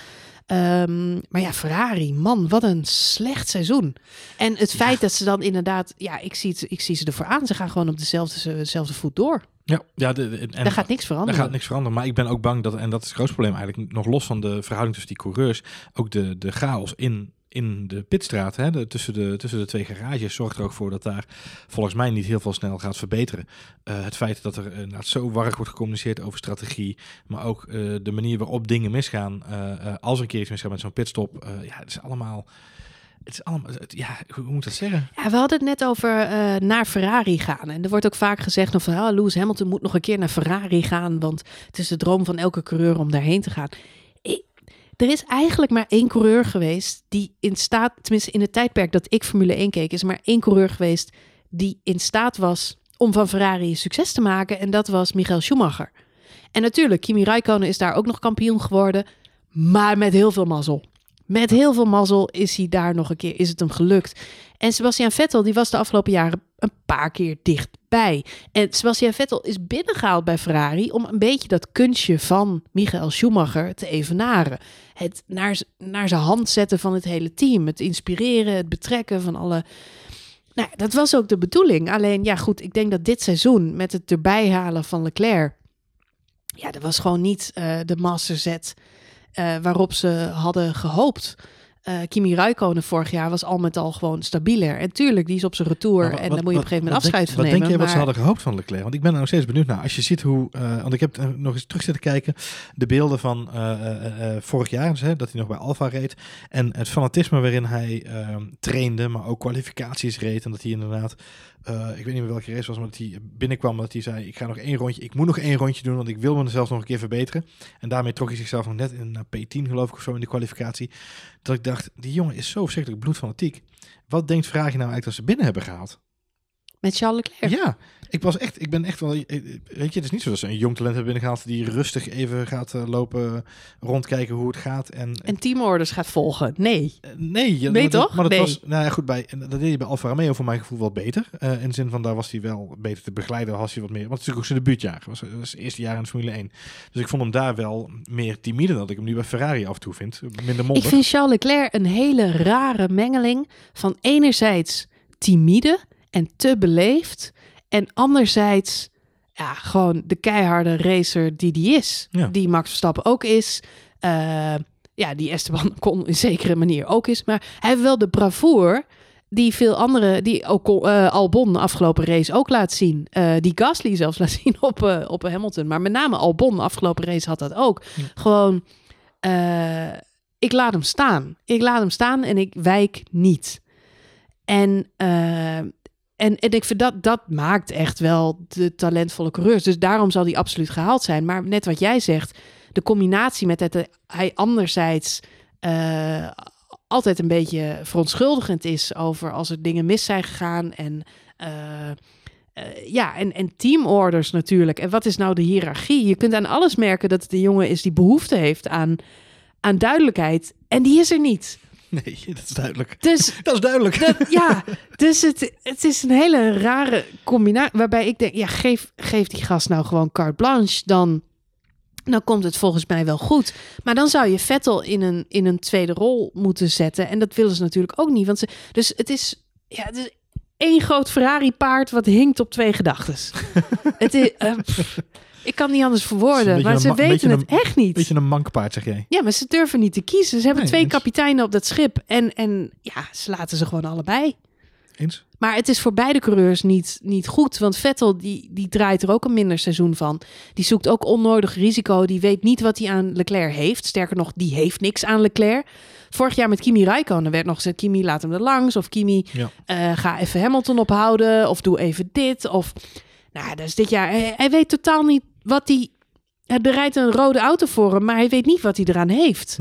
Ehm, maar ja, Ferrari, man, wat een slecht seizoen. En het feit dat ze dan inderdaad, ja, ik zie, het, ik zie ze ervoor aan. Ze gaan gewoon op dezelfde, dezelfde voet door. Ja, ja de, de- en Daar gaat niks Daar veranderen. gaat niks veranderen. Maar ik ben ook bang dat, en dat is het grootste probleem eigenlijk, nog los van de verhouding tussen die coureurs, ook de, de chaos in, in de pitstraat, hè, tussen, de, tussen de twee garages, zorgt er ook voor dat daar volgens mij niet heel veel snel gaat verbeteren. Eh, het feit dat er inderdaad zo warrig wordt gecommuniceerd over strategie, maar ook eh, de manier waarop dingen misgaan, eh, eh, als er een keer iets misgaat met zo'n pitstop, eh, ja, het is allemaal... Het is allemaal, ja, hoe moet dat zeggen? Ja, we hadden het net over eh, naar Ferrari gaan. En er wordt ook vaak gezegd van ah, Lewis Hamilton moet nog een keer naar Ferrari gaan. Want het is de droom van elke coureur om daarheen te gaan. Er is eigenlijk maar één coureur geweest die in staat, tenminste in het tijdperk dat ik Formule 1 keek, is maar één coureur geweest die in staat was om van Ferrari succes te maken. En dat was Michael Schumacher. En natuurlijk, Kimi Räikkönen is daar ook nog kampioen geworden. Maar met heel veel mazzel. Met heel veel mazzel is hij daar nog een keer, is het hem gelukt. En Sebastian Vettel, die was de afgelopen jaren een paar keer En Sebastian Vettel is binnengehaald bij Ferrari om een beetje dat kunstje van Michael Schumacher te evenaren. Het naar, naar zijn hand zetten van het hele team. Het inspireren, het betrekken van alle... Nou, dat was ook de bedoeling. Alleen, ja goed, ik denk dat dit seizoen met het erbij halen van Leclerc... Ja, dat was gewoon niet eh, de masterzet eh, waarop ze hadden gehoopt. Eh, Kimi Räikkönen vorig jaar was al met al gewoon stabieler. En tuurlijk, die is op zijn retour. Maar wa- en daar moet je op een gegeven moment afscheid denk- van nemen. Wat denk jij wat ze maar- hadden gehoopt van Leclerc? Want ik ben er nog steeds benieuwd naar. Als je ziet hoe... eh, want ik heb eh, nog eens terug zitten kijken. De beelden van vorig jaar. Dus, hè, dat hij nog bij Alfa reed. En het fanatisme waarin hij ehm, trainde. Maar ook kwalificaties reed. En dat hij inderdaad... eh, ik weet niet meer welke race was. Maar dat hij binnenkwam. Dat hij zei... Ik ga nog één rondje... Ik moet nog één rondje doen. Want ik wil mezelf nog een keer verbeteren. En daarmee trok hij zichzelf nog net in naar P10 geloof ik. Of zo in de kwalificatie. Dat ik dacht... Die jongen is zo verschrikkelijk bloedfanatiek. Wat denkt Vraag je nou eigenlijk dat ze binnen hebben gehaald? Met Charles Leclerc. Ja, ik was echt, ik ben echt wel, eh, weet je, het is niet zo dat ze een jong talent hebben binnengehaald die rustig even gaat eh, lopen, rondkijken hoe het gaat. En, En teamorders gaat volgen. Nee. eh, nee, dat- toch? Maar dat Nee. was, nou ja, goed, bij, dat deed hij bij Alfa Romeo voor mijn gevoel wel beter. Eh, in de zin van, daar was hij wel beter te begeleiden, was hij wat meer, want het is natuurlijk ook zijn debuutjaar, was, was het eerste jaar in de Formule 1. Dus ik vond hem daar wel meer timide dan dat ik hem nu bij Ferrari af en toe vind. Minder Ik mondig. vind Charles Leclerc een hele rare mengeling van enerzijds timide en te beleefd. En anderzijds ja, gewoon de keiharde racer die die is. Ja. Die Max Verstappen ook is. Eh, ja, die Esteban kon in zekere manier ook is. Maar hij heeft wel de bravoure die veel andere, die ook eh, Albon de afgelopen race ook laat zien. Eh, die Gasly zelfs laat zien *laughs* op, op Hamilton. Maar met name Albon de afgelopen race had dat ook. Ja. Gewoon, ik laat hem staan. Ik laat hem staan en ik wijk niet. En, eh, en, en ik vind dat, dat maakt echt wel de talentvolle coureurs. Dus daarom zal die absoluut gehaald zijn. Maar net wat jij zegt, de combinatie met dat hij anderzijds eh, altijd een beetje verontschuldigend is over als er dingen mis zijn gegaan. En eh, eh, ja, en, en teamorders natuurlijk. En wat is nou de hiërarchie? Je kunt aan alles merken dat het een jongen is die behoefte heeft aan, aan duidelijkheid. En die is er niet. *laughs* Nee, dat is duidelijk. Dus *laughs* Dat is duidelijk. dat, *laughs* ja, dus het, het is een hele rare combinatie. Waarbij ik denk, ja, geef, geef die gast nou gewoon carte blanche. Dan, dan komt het volgens mij wel goed. Maar dan zou je Vettel in een, in een tweede rol moeten zetten. En dat willen ze natuurlijk ook niet. Want ze, dus het is, ja, het is één groot Ferrari-paard wat hinkt op twee gedachten. het is, eh, ik kan niet anders verwoorden. een Maar ze een weten het echt niet. Beetje een mankpaard, zeg jij. Ja, maar ze durven niet te kiezen. Ze hebben Nee, twee eens. kapiteinen op dat schip. En, en ja, ze laten ze gewoon allebei. Eens? Maar het is voor beide coureurs niet, niet goed. Want Vettel die, die draait er ook een minder seizoen van. Die zoekt ook onnodig risico. Die weet niet wat hij aan Leclerc heeft. Sterker nog, die heeft niks aan Leclerc. Vorig jaar met Kimi Räikkönen werd nog gezegd... Kimi, laat hem er langs. Of Kimi, Ja. eh, ga even Hamilton ophouden. Of doe even dit. Of, nou, dat is dit jaar... Hij, hij weet totaal niet wat hij... Hij rijdt een rode auto voor hem, maar hij weet niet wat hij eraan heeft.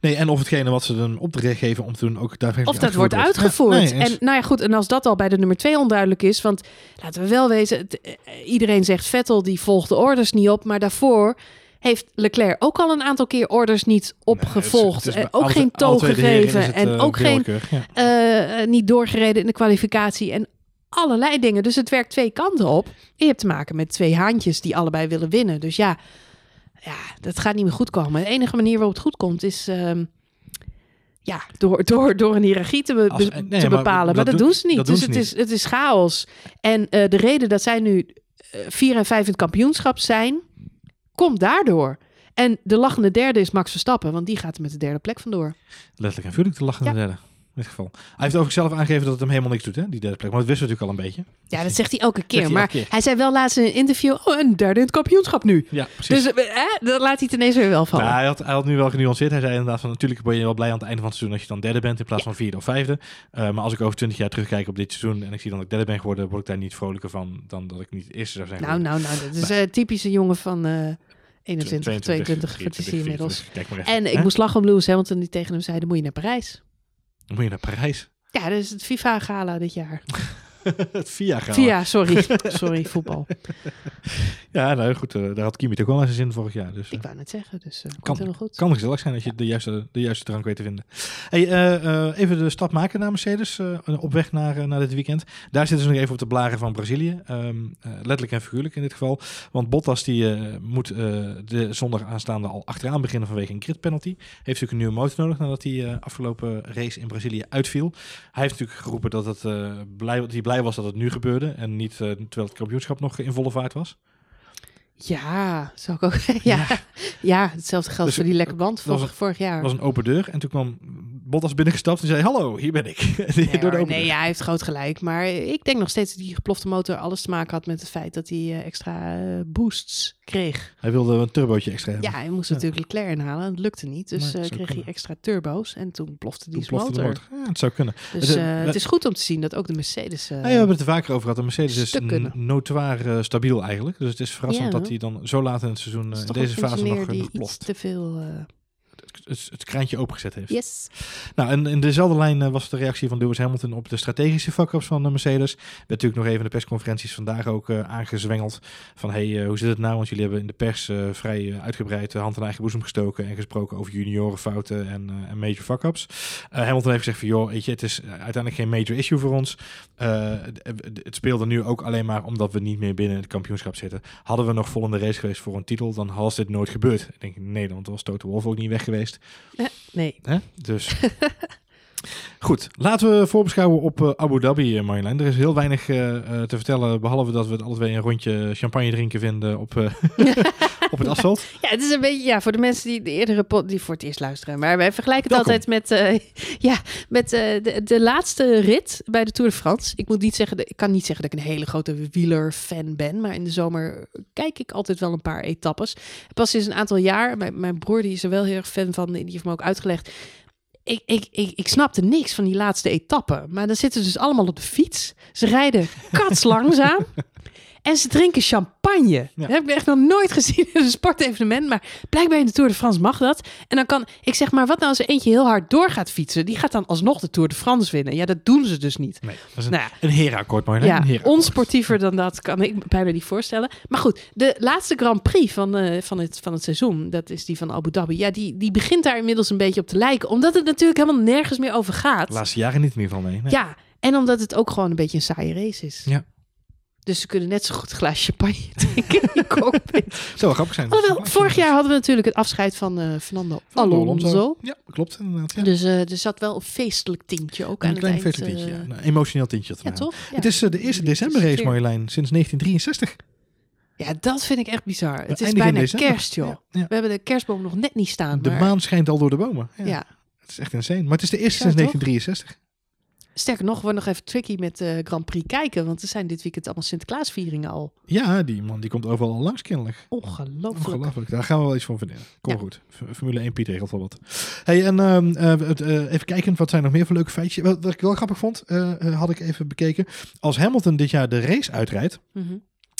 Nee, en of hetgene wat ze een opdracht geven om te doen ook daadwerkelijk Of dat wordt uitgevoerd. Ja, nee, en nou ja, goed. En als dat al bij de nummer twee onduidelijk is, want laten we wel wezen, het, eh, iedereen zegt Vettel die volgt de orders niet op, maar daarvoor heeft Leclerc ook al een aantal keer orders niet opgevolgd. Nee, het is- het is en ook bij geen toon gegeven het, en eh, ook geen. Ja. eh, eh, niet doorgereden in de kwalificatie en allerlei dingen. Dus het werkt twee kanten op. En je hebt te maken met twee haantjes die allebei willen winnen. Dus ja, ja dat gaat niet meer goed komen. De enige manier waarop het goed komt is... ehm, ja, door, door, door een hiërarchie te, be- Als- be- nee, te maar bepalen. Maar dat dat, doen- ze niet. dus het, is, het is chaos. En eh, de reden dat zij nu eh, vier en vijf in het kampioenschap zijn, komt daardoor. En de lachende derde is Max Verstappen, want die gaat er met de derde plek vandoor. Letterlijk en vuurlijk de derde. In dit geval. Hij heeft over zichzelf aangegeven dat het hem helemaal niks doet, hè, die derde plek. Maar dat wisten we natuurlijk al een beetje. Ja, dat zegt hij elke keer. hij maar elke keer. hij zei wel laatst in een interview, oh, een derde in het kampioenschap nu. Ja, precies. Dus eh, eh, dan laat hij het ineens weer wel vallen. Nou, hij, had, hij had nu wel genuanceerd. Hij zei inderdaad van natuurlijk ben je wel blij aan het einde van het seizoen als je dan derde bent in plaats van vierde of vijfde. Eh, maar als ik over twintig jaar terugkijk op dit seizoen en ik zie dan dat ik derde ben geworden, word ik daar niet vrolijker van dan dat ik niet eerste zou zijn. nou, nou, nou, dat is een typische jongen van eh 21, 22, wat is hij 23, inmiddels. 24. Kijk maar even. En ik Hè? moest lachen om Lewis Hamilton die tegen hem zei, dan moet je naar Parijs. Dan moet je naar Parijs. Ja, dat is het FIFA-gala dit jaar. *laughs* *laughs* het VIA gaan. VIA, sorry. sorry, voetbal. *laughs* Ja, nou goed. eh, daar had Kimi toch wel zijn zin vorig jaar. Dus, eh, Ik wou net zeggen, dus uh, Kan. helemaal goed. Kan gezellig zijn als je de juiste, de juiste drank weet te vinden. Hey, eh, eh, even de stap maken naar Mercedes eh, op weg naar, eh, naar dit weekend. Daar zitten ze nog even op de blaren van Brazilië. Ehm, eh, letterlijk en figuurlijk in dit geval. Want Bottas die, eh, moet eh, de zondag aanstaande al achteraan beginnen vanwege een grid penalty. Heeft natuurlijk een nieuwe motor nodig nadat hij eh, afgelopen race in Brazilië uitviel. Hij heeft natuurlijk geroepen dat, het, eh, blij, dat hij blij was dat het nu gebeurde. En niet eh, terwijl het kampioenschap nog in volle vaart was. Ja, zou ik ook. *laughs* ja. ja, hetzelfde geldt Dus, voor die lekke band dat was vorig, vorig jaar. Het was een open deur. En toen kwam Bottas binnengestapt en zei: Hallo, hier ben ik. *laughs* Nee, Door de nee ja, hij heeft groot gelijk. Maar ik denk nog steeds dat die geplofte motor alles te maken had met het feit dat hij eh, extra eh, boosts kreeg. Hij wilde een turbootje extra hebben. Ja, hij moest Ja. natuurlijk Leclerc inhalen. Dat lukte niet. Dus Nee, eh, kreeg hij extra turbo's. En toen plofte die motor. de motor. Ja, het zou kunnen. Dus Het, eh, het is goed om te zien dat ook de Mercedes... Ja, we hebben het er vaker over gehad. De Mercedes is stuk kunnen. n- notoir eh, stabiel eigenlijk. Dus het is verrassend dat hij dan zo laat in het seizoen in deze fase nog, die nog ploft. te veel... eh, Het, het, kraantje opengezet heeft. yes. Nou, en in dezelfde lijn eh, was de reactie van Lewis Hamilton op de strategische fuck-ups van de Mercedes. Werd natuurlijk nog even in de persconferenties vandaag ook eh, aangezwengeld. Van, hey, eh, hoe zit het nou? Want jullie hebben in de pers eh, vrij eh, uitgebreid de hand in eigen boezem gestoken en gesproken over juniorenfouten en, eh, en major fuck-ups. Eh, Hamilton heeft gezegd van, joh, weet je, het is uiteindelijk geen major issue voor ons. Eh, het speelde nu ook alleen maar omdat we niet meer binnen het kampioenschap zitten. Hadden we nog vol in de race geweest voor een titel, dan was dit nooit gebeurd. Ik denk, nee, want dan was Toto Wolff ook niet weg geweest. Nee. Hè? Dus. *laughs* Goed, laten we voorbeschouwen op eh, Abu Dhabi, eh, Marjolein. Er is heel weinig eh, te vertellen, behalve dat we het alle twee een rondje champagne drinken vinden op, *laughs* op het asfalt. *laughs* Ja, het is een beetje, ja, voor de mensen die de eerdere pot, die voor het eerst luisteren. Maar wij vergelijken het Welkom. altijd met, eh, *laughs* ja, met eh, de, de laatste rit bij de Tour de France. Ik moet niet zeggen, ik kan niet zeggen dat ik een hele grote wielerfan ben. Maar in de zomer kijk ik altijd wel een paar etappes. Pas sinds een aantal jaar, mijn, mijn broer die is er wel heel erg fan van, die heeft me ook uitgelegd. Ik, ik, ik, ik snapte niks van die laatste etappe. Maar dan zitten ze dus allemaal op de fiets. Ze rijden *laughs* kats langzaam. En ze drinken champagne. Champagne. Dat heb ik echt nog nooit gezien in een sportevenement. Maar blijkbaar in de Tour de France mag dat. En dan kan, ik zeg maar, wat nou als er eentje heel hard door gaat fietsen? Die gaat dan alsnog de Tour de France winnen. Ja, dat doen ze dus niet. Nee, dat is een, Nou ja. een herenakkoord, hè? Ja, Een onsportiever dan dat kan ik me bijna niet voorstellen. Maar goed, de laatste Grand Prix van, eh, van, het, van het seizoen, dat is die van Abu Dhabi. Ja, die, die begint daar inmiddels een beetje op te lijken. Omdat het natuurlijk helemaal nergens meer over gaat. De laatste jaren niet geval, nee. nee. Ja, en omdat het ook gewoon een beetje een saaie race is. Ja. Dus ze kunnen net zo goed een glaasje champagne *laughs* drinken in cockpit. *laughs* Zou grappig zijn. Alhoewel, vorig jaar hadden we natuurlijk het afscheid van eh, Fernando Alonso. Ja, klopt inderdaad. Ja. Dus eh, er zat wel een feestelijk tintje ook aan een het klein eind. feestelijk eh, ja. Een emotioneel tintje. ja, toch? Ja. Het is de eerste Het is december race, weer- Marjolein, sinds 1963. Ja, dat vind ik echt bizar. Het is bijna kerst, joh. We hebben de kerstboom nog net niet staan. De maar- maan schijnt al door de bomen. Ja. Het is echt insane. Maar het is de eerste sinds toch? 1963. Sterker nog, wordt nog even tricky met de Grand Prix kijken. Want er zijn dit weekend allemaal Sinterklaasvieringen al. Ja, die man die komt overal al langs kennelijk. Ongelooflijk. Ongelooflijk. Daar gaan we wel iets van verdienen. Kom Ja. goed. Formule 1 Piet regelt wel wat. Hey, en ehm, eh, eh, even kijken, wat zijn nog meer voor leuke feitjes? Wat, wat ik wel grappig vond, eh, eh, had ik even bekeken. Als Hamilton dit jaar de race uitrijdt, Mhm.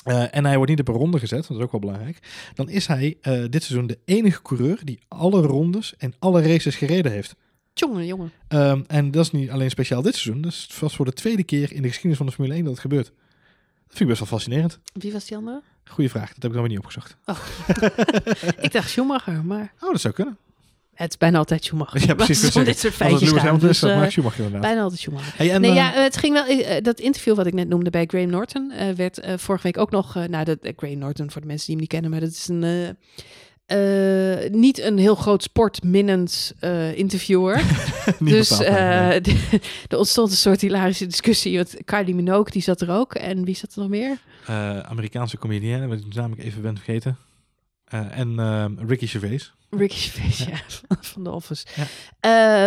eh, en hij wordt niet op een ronde gezet, dat is ook wel belangrijk, dan is hij eh, dit seizoen de enige coureur die alle rondes en alle races gereden heeft. Jongen, jongen. Ehm, en dat is niet alleen speciaal dit seizoen, dat is vast voor de tweede keer in de geschiedenis van de Formule 1 dat het gebeurt. Dat vind ik best wel fascinerend. Wie was die andere? Goeie vraag, dat heb ik dan weer niet opgezocht. *laughs* ik dacht Schumacher, maar Oh, dat zou kunnen. het is bijna altijd Schumacher. Ja, precies. *laughs* Om dit soort feitjes is, Dus, dat eh, maakt Schumacher inderdaad. bijna altijd Schumacher. Hey, en, nee, eh, ja, het ging wel. eh, dat interview wat ik net noemde bij Graham Norton eh, werd eh, vorige week ook nog. eh, nou, dat eh, Graham Norton voor de mensen die hem niet kennen, maar dat is een. Eh, niet een heel groot sportminnend eh interviewer. *laughs* dus bepaald, nee. eh, *laughs* de- er ontstond een soort hilarische discussie. Want Kylie Minogue die zat er ook. En wie zat er nog meer? Amerikaanse comedienne, wat ik namelijk even ben vergeten. Eh, en ehm, Ricky Gervais. Ricky Gervais, *laughs* ja, van, van The Office. Ja.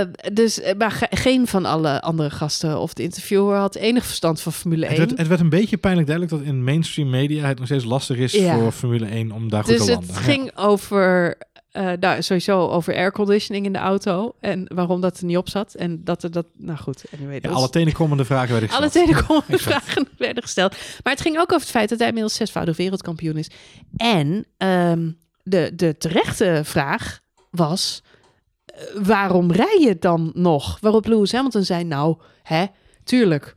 Eh, dus, eh, maar ge- geen van alle andere gasten of de interviewer had enig verstand van Formule 1. Het werd, het werd een beetje pijnlijk duidelijk dat in mainstream media het nog steeds lastig is Ja. voor Formule 1 om daar goed dus te het landen. Ja. ging over, eh, nou, sowieso over airconditioning in de auto. En waarom dat er niet op zat. En dat er dat, nou goed, anyway. Ja, alle tenenkrommende vragen werden alle gesteld. *laughs* telecom Exact. vragen werden gesteld. Maar het ging ook over het feit dat hij inmiddels zesvoudig wereldkampioen is. En ehm, de, de terechte vraag was, eh, waarom rij je dan nog? Waarop Lewis Hamilton zei, nou, hè, tuurlijk.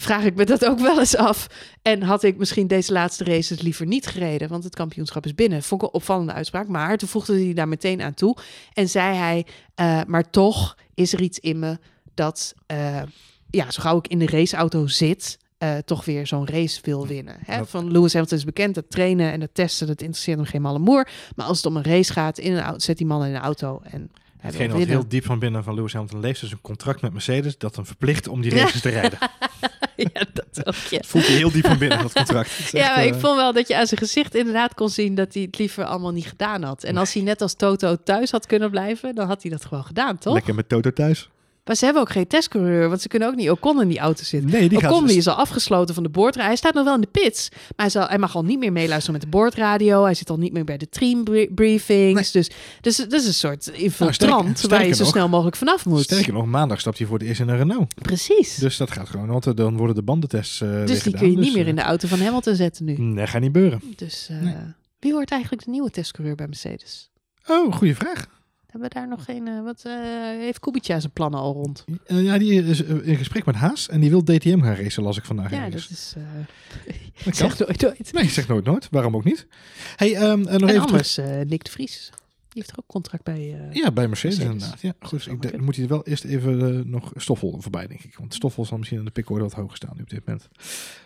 Vraag ik me dat ook wel eens af. En had ik misschien deze laatste races liever niet gereden, want het kampioenschap is binnen. Vond ik een opvallende uitspraak. Maar toen voegde hij daar meteen aan toe. En zei hij, eh, maar toch is er iets in me dat, eh, ja, zo gauw ik in de raceauto zit, eh, toch weer zo'n race wil winnen. Hè? Van Lewis Hamilton is bekend, dat trainen en dat testen, dat interesseert hem geen malle moer. Maar als het om een race gaat, in een auto, zet die man in een auto en Hetgene wat heel diep van binnen van Lewis Hamilton leeft, is een contract met Mercedes dat hem verplicht om die races te rijden. *laughs* *laughs* ja, dat ook, ja. Het voelt hij heel diep van binnen, dat contract. Ja, echt, maar ik eh, vond wel dat je aan zijn gezicht inderdaad kon zien dat hij het liever allemaal niet gedaan had. En als hij net als Toto thuis had kunnen blijven, dan had hij dat gewoon gedaan, toch? Lekker met Toto thuis. Maar ze hebben ook geen testcoureur, want ze kunnen ook niet Ocon in die auto zitten. Nee, die gaat... dus- Ocon die is al afgesloten van de boordradio. Hij staat nog wel in de pits, maar hij, zal, hij mag al niet meer meeluisteren met de boordradio. Hij zit al niet meer bij de teambriefings. Dus, dus het is een soort infiltrant sterker- waar je zo nog- snel mogelijk vanaf moet. Sterker nog, maandag stapt hij voor de eerst in een Renault. Precies. Dus, Dus dat gaat gewoon, want eh, dan worden de bandentests eh weer die kun je niet Dus, meer eh, in de auto van Hamilton zetten nu. Nee, gaat niet beuren. Dus Nee. wie wordt eigenlijk de nieuwe testcoureur bij Mercedes? Oh, goede vraag. Hebben we daar nog geen... eh, wat eh, heeft Kubica zijn plannen al rond? Eh, ja, die is in gesprek met Haas en die wil DTM gaan racen, las ik vandaag. Ja, ergens. dat is... Dat zeg nooit nooit. Nee, ik zeg nooit nooit. Waarom ook niet? Hey, en nog En even anders Nick de Vries. Die heeft er ook contract bij... Ja, bij Mercedes, Mercedes. inderdaad. Ja, goed. Ik, moet hij wel eerst even nog Stoffel voorbij, denk ik. Want Stoffel zal misschien aan de pickorde wat hoger staan nu op dit moment.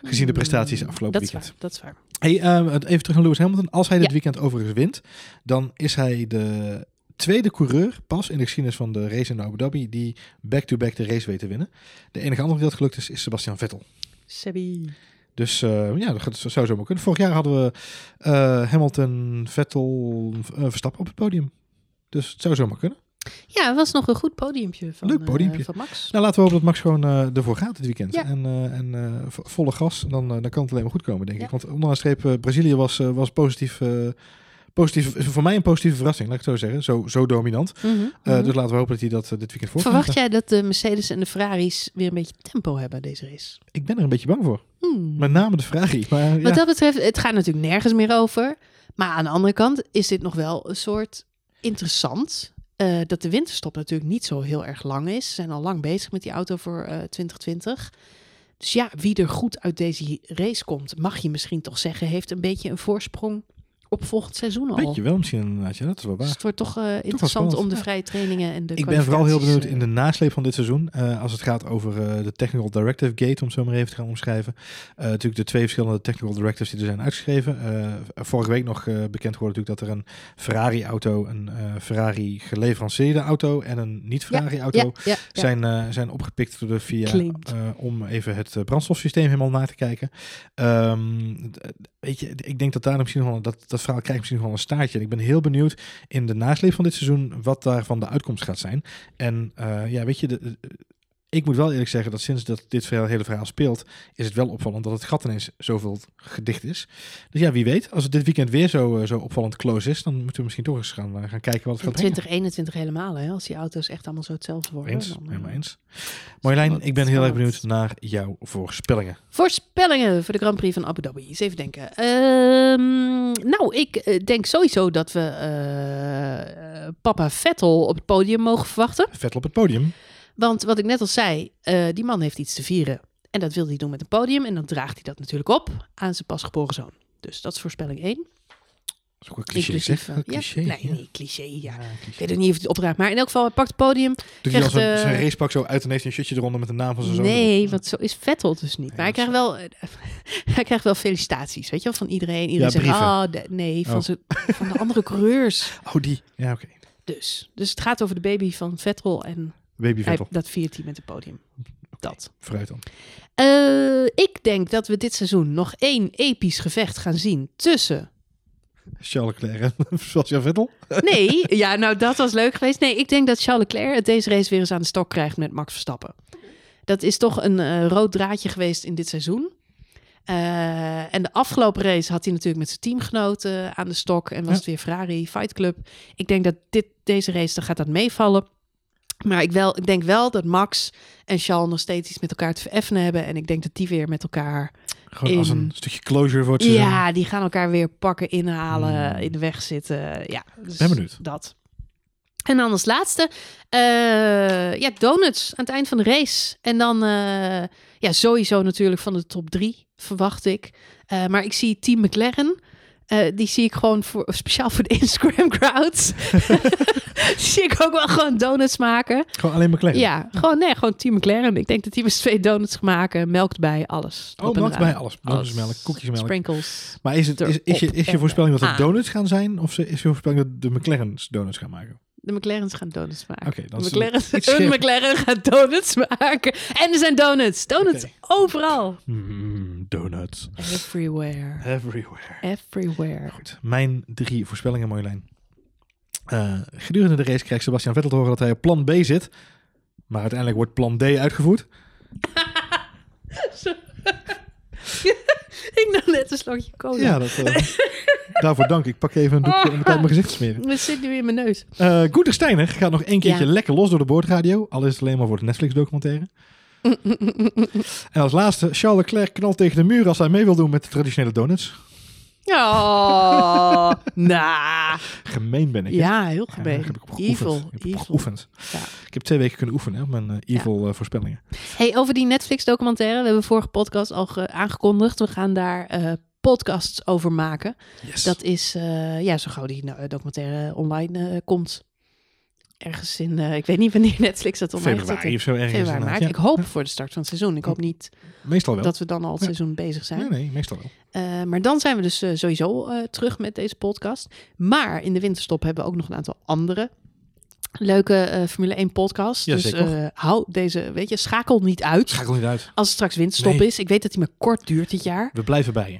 Gezien de prestaties mm, afgelopen dat weekend. Is waar, dat is waar. Hey, het- even terug naar Lewis Hamilton. Als hij dit Ja. weekend overigens wint, dan is hij de tweede coureur pas in de geschiedenis van de race in Abu Dhabi die back-to-back de race weet te winnen. De enige andere die dat gelukt is, is Sebastian Vettel. Sebi. Dus eh, ja, dat zou zo maar kunnen. Vorig jaar hadden we eh, Hamilton, Vettel, eh, Verstappen op het podium. Dus het zou zomaar kunnen. Ja, het was nog een goed podiumpje van, Leuk podiumpje. van Max. Nou, laten we hopen dat Max gewoon ervoor gaat dit weekend. Ja. En, en vo- volle gas, dan, dan kan het alleen maar goed komen, denk Ja. ik. Want onderaan de streep, Brazilië was, was positief, positief, voor mij een positieve verrassing, laat ik het zo zeggen. Zo, zo dominant. Mhm, Eh, mhm. Dus laten we hopen dat hij dat eh, dit weekend voor Verwacht jij dat de Mercedes en de Ferraris weer een beetje tempo hebben deze race? Ik ben er een beetje bang voor. Hm. Hmm. Met name de Ferrari. Maar. Wat dat betreft, het gaat natuurlijk nergens meer over. Maar aan de andere kant is dit nog wel een soort interessant. eh, dat de winterstop natuurlijk niet zo heel erg lang is. Ze zijn al lang bezig met die auto voor eh 2020. Dus ja, wie er goed uit deze race komt, mag je misschien toch zeggen, heeft een beetje een voorsprong op volgend seizoen al. Weet je wel misschien inderdaad. Ja, dat is wel Dus waar. het wordt toch eh, interessant om de vrije trainingen en de Ik ben vooral heel benieuwd in de nasleep van dit seizoen. eh, als het gaat over eh, de Technical Directive Gate, om zo maar even te gaan omschrijven. Eh, natuurlijk de twee verschillende Technical Directives die er zijn uitgeschreven. Eh, vorige week nog eh, bekend geworden natuurlijk dat er een Ferrari-auto, een eh, Ferrari geleverancierde auto en een niet-Ferrari-auto Ja, ja, ja. zijn, eh, zijn opgepikt door de VIA eh, om even het brandstofsysteem helemaal na te kijken. Ehm, weet je, ik denk dat daar misschien nog wel, dat, dat verhaal krijgt misschien nog wel een staartje. En ik ben heel benieuwd in de nasleep van dit seizoen wat daarvan de uitkomst gaat zijn. En eh, ja, weet je, de, de- ik moet wel eerlijk zeggen dat sinds dat dit verhaal- hele verhaal speelt, is het wel opvallend dat het gat ineens zoveel gedicht is. Dus ja, wie weet, als het dit weekend weer zo, eh, zo opvallend close is, dan moeten we misschien toch eens gaan, eh, gaan kijken wat het En gaat brengen. 2021 helemaal, hè? Als die auto's echt allemaal zo hetzelfde worden. Eens, dan, eh, helemaal eens. Marjolein, ik ben heel erg benieuwd naar jouw voorspellingen. Voorspellingen voor de Grand Prix van Abu Dhabi. Eens even denken. Ehm, nou, ik denk sowieso dat we papa Vettel op het podium mogen verwachten. Vettel op het podium. Want wat ik net al zei, eh, die man heeft iets te vieren. En dat wil hij doen met een podium. En dan draagt hij dat natuurlijk op aan zijn pasgeboren zoon. Dus dat is voorspelling 1. Dat is ook een cliché, Inclusief. zeg. eh, Een cliché. ja, nee, ja. nee, cliché. Ja. Ja, Ik weet ook niet of het opdraagt. Maar in elk geval, hij pakt het podium. Doet hij krijgt, zijn, eh, zijn racepak zo uit en heeft hij een shirtje eronder met de naam van zijn zoon? Nee, want zo is Vettel dus niet. Nee, maar hij krijgt, wel, *laughs* hij krijgt wel felicitaties, weet je wel, van iedereen. Iedereen zegt, brieven. ah, de- nee, van, Oh. zijn, van de andere coureurs. *laughs* Oh, die. Ja, oké. Dus. dus het gaat over de baby van Vettel en Baby Vettel. dat viert hij met het podium. Dat. Vooruit dan. Eh, ik denk dat we dit seizoen nog één episch gevecht gaan zien tussen... Charles Leclerc en *laughs* Sebastian Vettel. Nee, ja, nou dat was leuk geweest. Nee, ik denk dat Charles Leclerc het deze race weer eens aan de stok krijgt met Max Verstappen. Dat is toch een eh, rood draadje geweest in dit seizoen. Eh, en de afgelopen race had hij natuurlijk met zijn teamgenoten aan de stok en was Ja. het weer Ferrari Fight Club. Ik denk dat dit, deze race, dan gaat dat meevallen. Maar ik, wel, ik denk wel dat Max en Charles nog steeds iets met elkaar te vereffenen hebben. En ik denk dat die weer met elkaar Gewoon als In- een stukje closure seizoen. ja, die gaan elkaar weer pakken, inhalen, Hmm. in de weg zitten. Ja, dus Ben benieuwd. Dat. En dan als laatste, eh, ja, donuts aan het eind van de race. En dan, eh, ja, sowieso natuurlijk van de top drie, verwacht ik. Eh, maar ik zie Team McLaren. Eh, die zie ik gewoon voor, speciaal voor de *laughs* Instagram crowds. *laughs* zie ik ook wel gewoon donuts maken. Gewoon alleen McLaren. Ja, gewoon, nee, gewoon Team McLaren. Ik denk dat die met z'n twee donuts maken. Melk erbij, alles. Oh, melk eraan. bij alles. Melk, koekjesmelk. Sprinkles. Maar is, het, is, is, je, is je voorspelling dat het donuts gaan zijn? Of is je voorspelling dat de McLaren's donuts gaan maken? De McLaren's gaan donuts maken. Oké, dan de een scherp. *laughs* McLaren gaat donuts maken. En er zijn donuts. Donuts overal. Mm, donuts. Everywhere. Everywhere. Everywhere. Goed, mijn drie voorspellingen, Marjolein. Eh gedurende de race krijgt Sebastian Vettel te horen dat hij op plan B zit. Maar uiteindelijk wordt plan D uitgevoerd. *laughs* *laughs* ik nam net een slokje cola. Ja, dat, eh, *laughs* daarvoor dank. Ik pak even een doekje om het uit mijn gezicht te smeren. *laughs* Het zit nu in mijn neus. Eh Gunther Steiner gaat nog één keertje Ja. lekker los door de boordradio. Al is het alleen maar voor de Netflix-documentaire. en als laatste, Charles Leclerc knalt tegen de muur als hij mee wil doen met de traditionele donuts. Oh, *laughs* nou. Gemeen ben ik. Ja, heel gemeen. heb ik op evil, Ik heb evil. geoefend. Ja. Ik heb twee weken kunnen oefenen op mijn eh, evil eh, voorspellingen. Hey, over die Netflix-documentaire. We hebben vorige podcast al ge- aangekondigd. We gaan daar eh, podcasts over maken. Yes. Dat is, ja, zo gauw die documentaire online komt. Ergens in, eh, ik weet niet wanneer *laughs* Netflix dat online Februari of zo ergens. Februari, maart. ja. Ik hoop voor de start van het seizoen. Ik hoop niet Meestal wel. dat we dan al het Ja. seizoen bezig zijn. Nee, nee, meestal wel. Eh, maar dan zijn we dus eh, sowieso terug met deze podcast. Maar in de winterstop hebben we ook nog een aantal andere leuke Formule 1 podcasts. Ja, dus hou deze, weet je, schakel niet uit. Schakel niet uit. Als het straks winterstop Nee. is. Ik weet dat die maar kort duurt dit jaar. We blijven bij je.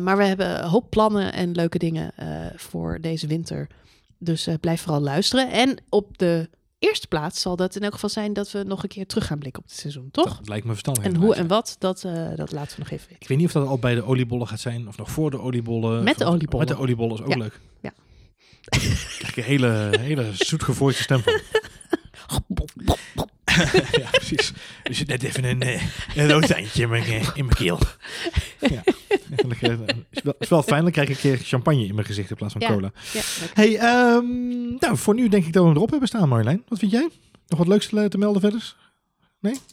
Maar we hebben een hoop plannen en leuke dingen voor deze winter. Dus eh, blijf vooral luisteren. En op de eerste plaats zal dat in elk geval zijn dat we nog een keer terug gaan blikken op het seizoen, toch? Dat lijkt me verstandig. En hoe en wat, dat, eh, dat laten we nog even weten. Ik weet niet of dat al bij de oliebollen gaat zijn of nog voor de oliebollen. Met de oliebollen. Met de oliebollen is ook Ja. leuk. Ja. Krijg ik een hele, hele zoetgevoelige stem van. *laughs* *laughs* ja, precies. Dus net even een, eh, een rood eindje in mijn, eh, in mijn keel. Ja. Eh, is, wel, is wel fijn, dan krijg ik een keer champagne in mijn gezicht in plaats van Ja. cola. Ja. Hey, ehm, nou, voor nu denk ik dat we hem erop hebben staan, Marjolein. Wat vind jij? Nog wat leuks te, te melden verder?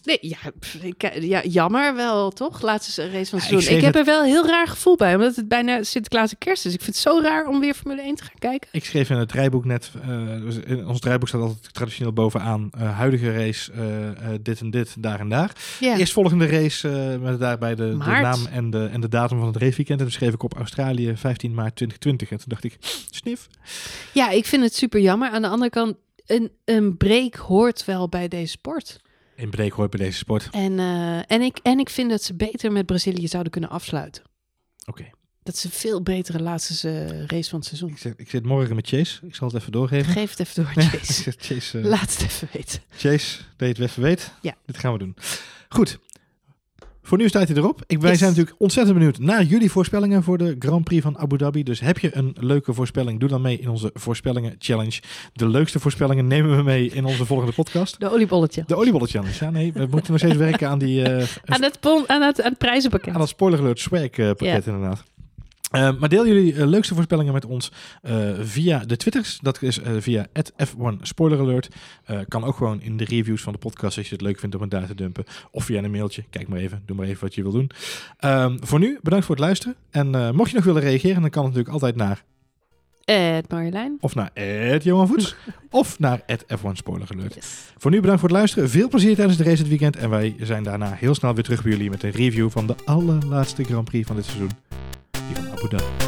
Nee, ja, pff, ik, ja, jammer wel, toch? Laatste race van het Ja, ik seizoen. Ik, heb het- er wel een heel raar gevoel bij, omdat het bijna Sinterklaas en kerst is. Ik vind het zo raar om weer Formule 1 te gaan kijken. Ik schreef in het draaiboek net, eh, dus in ons draaiboek staat altijd traditioneel bovenaan, eh, huidige race, eh, dit en dit, daar en daar. Ja, Eerstvolgende race eh, met daarbij de, naam en de, en de datum van het raceweekend. En toen schreef ik op Australië 15 maart 2020. En toen dacht ik, *sniffs* snif. ja, ik vind het super jammer. Aan de andere kant, een, een break hoort wel bij deze sport. In break hoort bij deze sport. En, eh, en, ik, en ik vind dat ze beter met Brazilië zouden kunnen afsluiten. Oké. Dat is een veel betere laatste eh, race van het seizoen. Ik, zit- ik zit morgen met Chase. Ik zal het even doorgeven. Geef het even door, *laughs* Chase. Chase, eh, Laat het even weten. Chase, dat je het even weet. Ja. Dit gaan we doen. Goed. Voor nu staat hij erop. Ik, wij Yes. zijn natuurlijk ontzettend benieuwd naar jullie voorspellingen voor de Grand Prix van Abu Dhabi. Dus heb je een leuke voorspelling, doe dan mee in onze voorspellingen challenge. De leukste voorspellingen nemen we mee in onze volgende podcast. De oliebolletje. De oliebollen challenge. Ja, nee, we moeten nog steeds werken aan die eh, *laughs* Aan het, pon, aan het, aan het prijzenpakket. aan dat spoiler alert swag eh, pakket inderdaad. Eh, maar deel jullie eh, leukste voorspellingen met ons eh, via de Twitters. Dat is via F1 Spoiler Alert. Kan ook gewoon in de reviews van de podcast als je het leuk vindt om het daar te dumpen. Of via een mailtje. Kijk maar even. Doe maar even wat je wil doen. Ehm, voor nu, bedankt voor het luisteren. En mocht je nog willen reageren, dan kan het natuurlijk altijd naar Ed Marjolein. of naar Johan Voets *laughs* of naar F1 Spoiler Alert. Yes. Voor nu bedankt voor het luisteren. Veel plezier tijdens de race dit weekend. En wij zijn daarna heel snel weer terug bij jullie met een review van de allerlaatste Grand Prix van dit seizoen. Die van Abu Dhabi.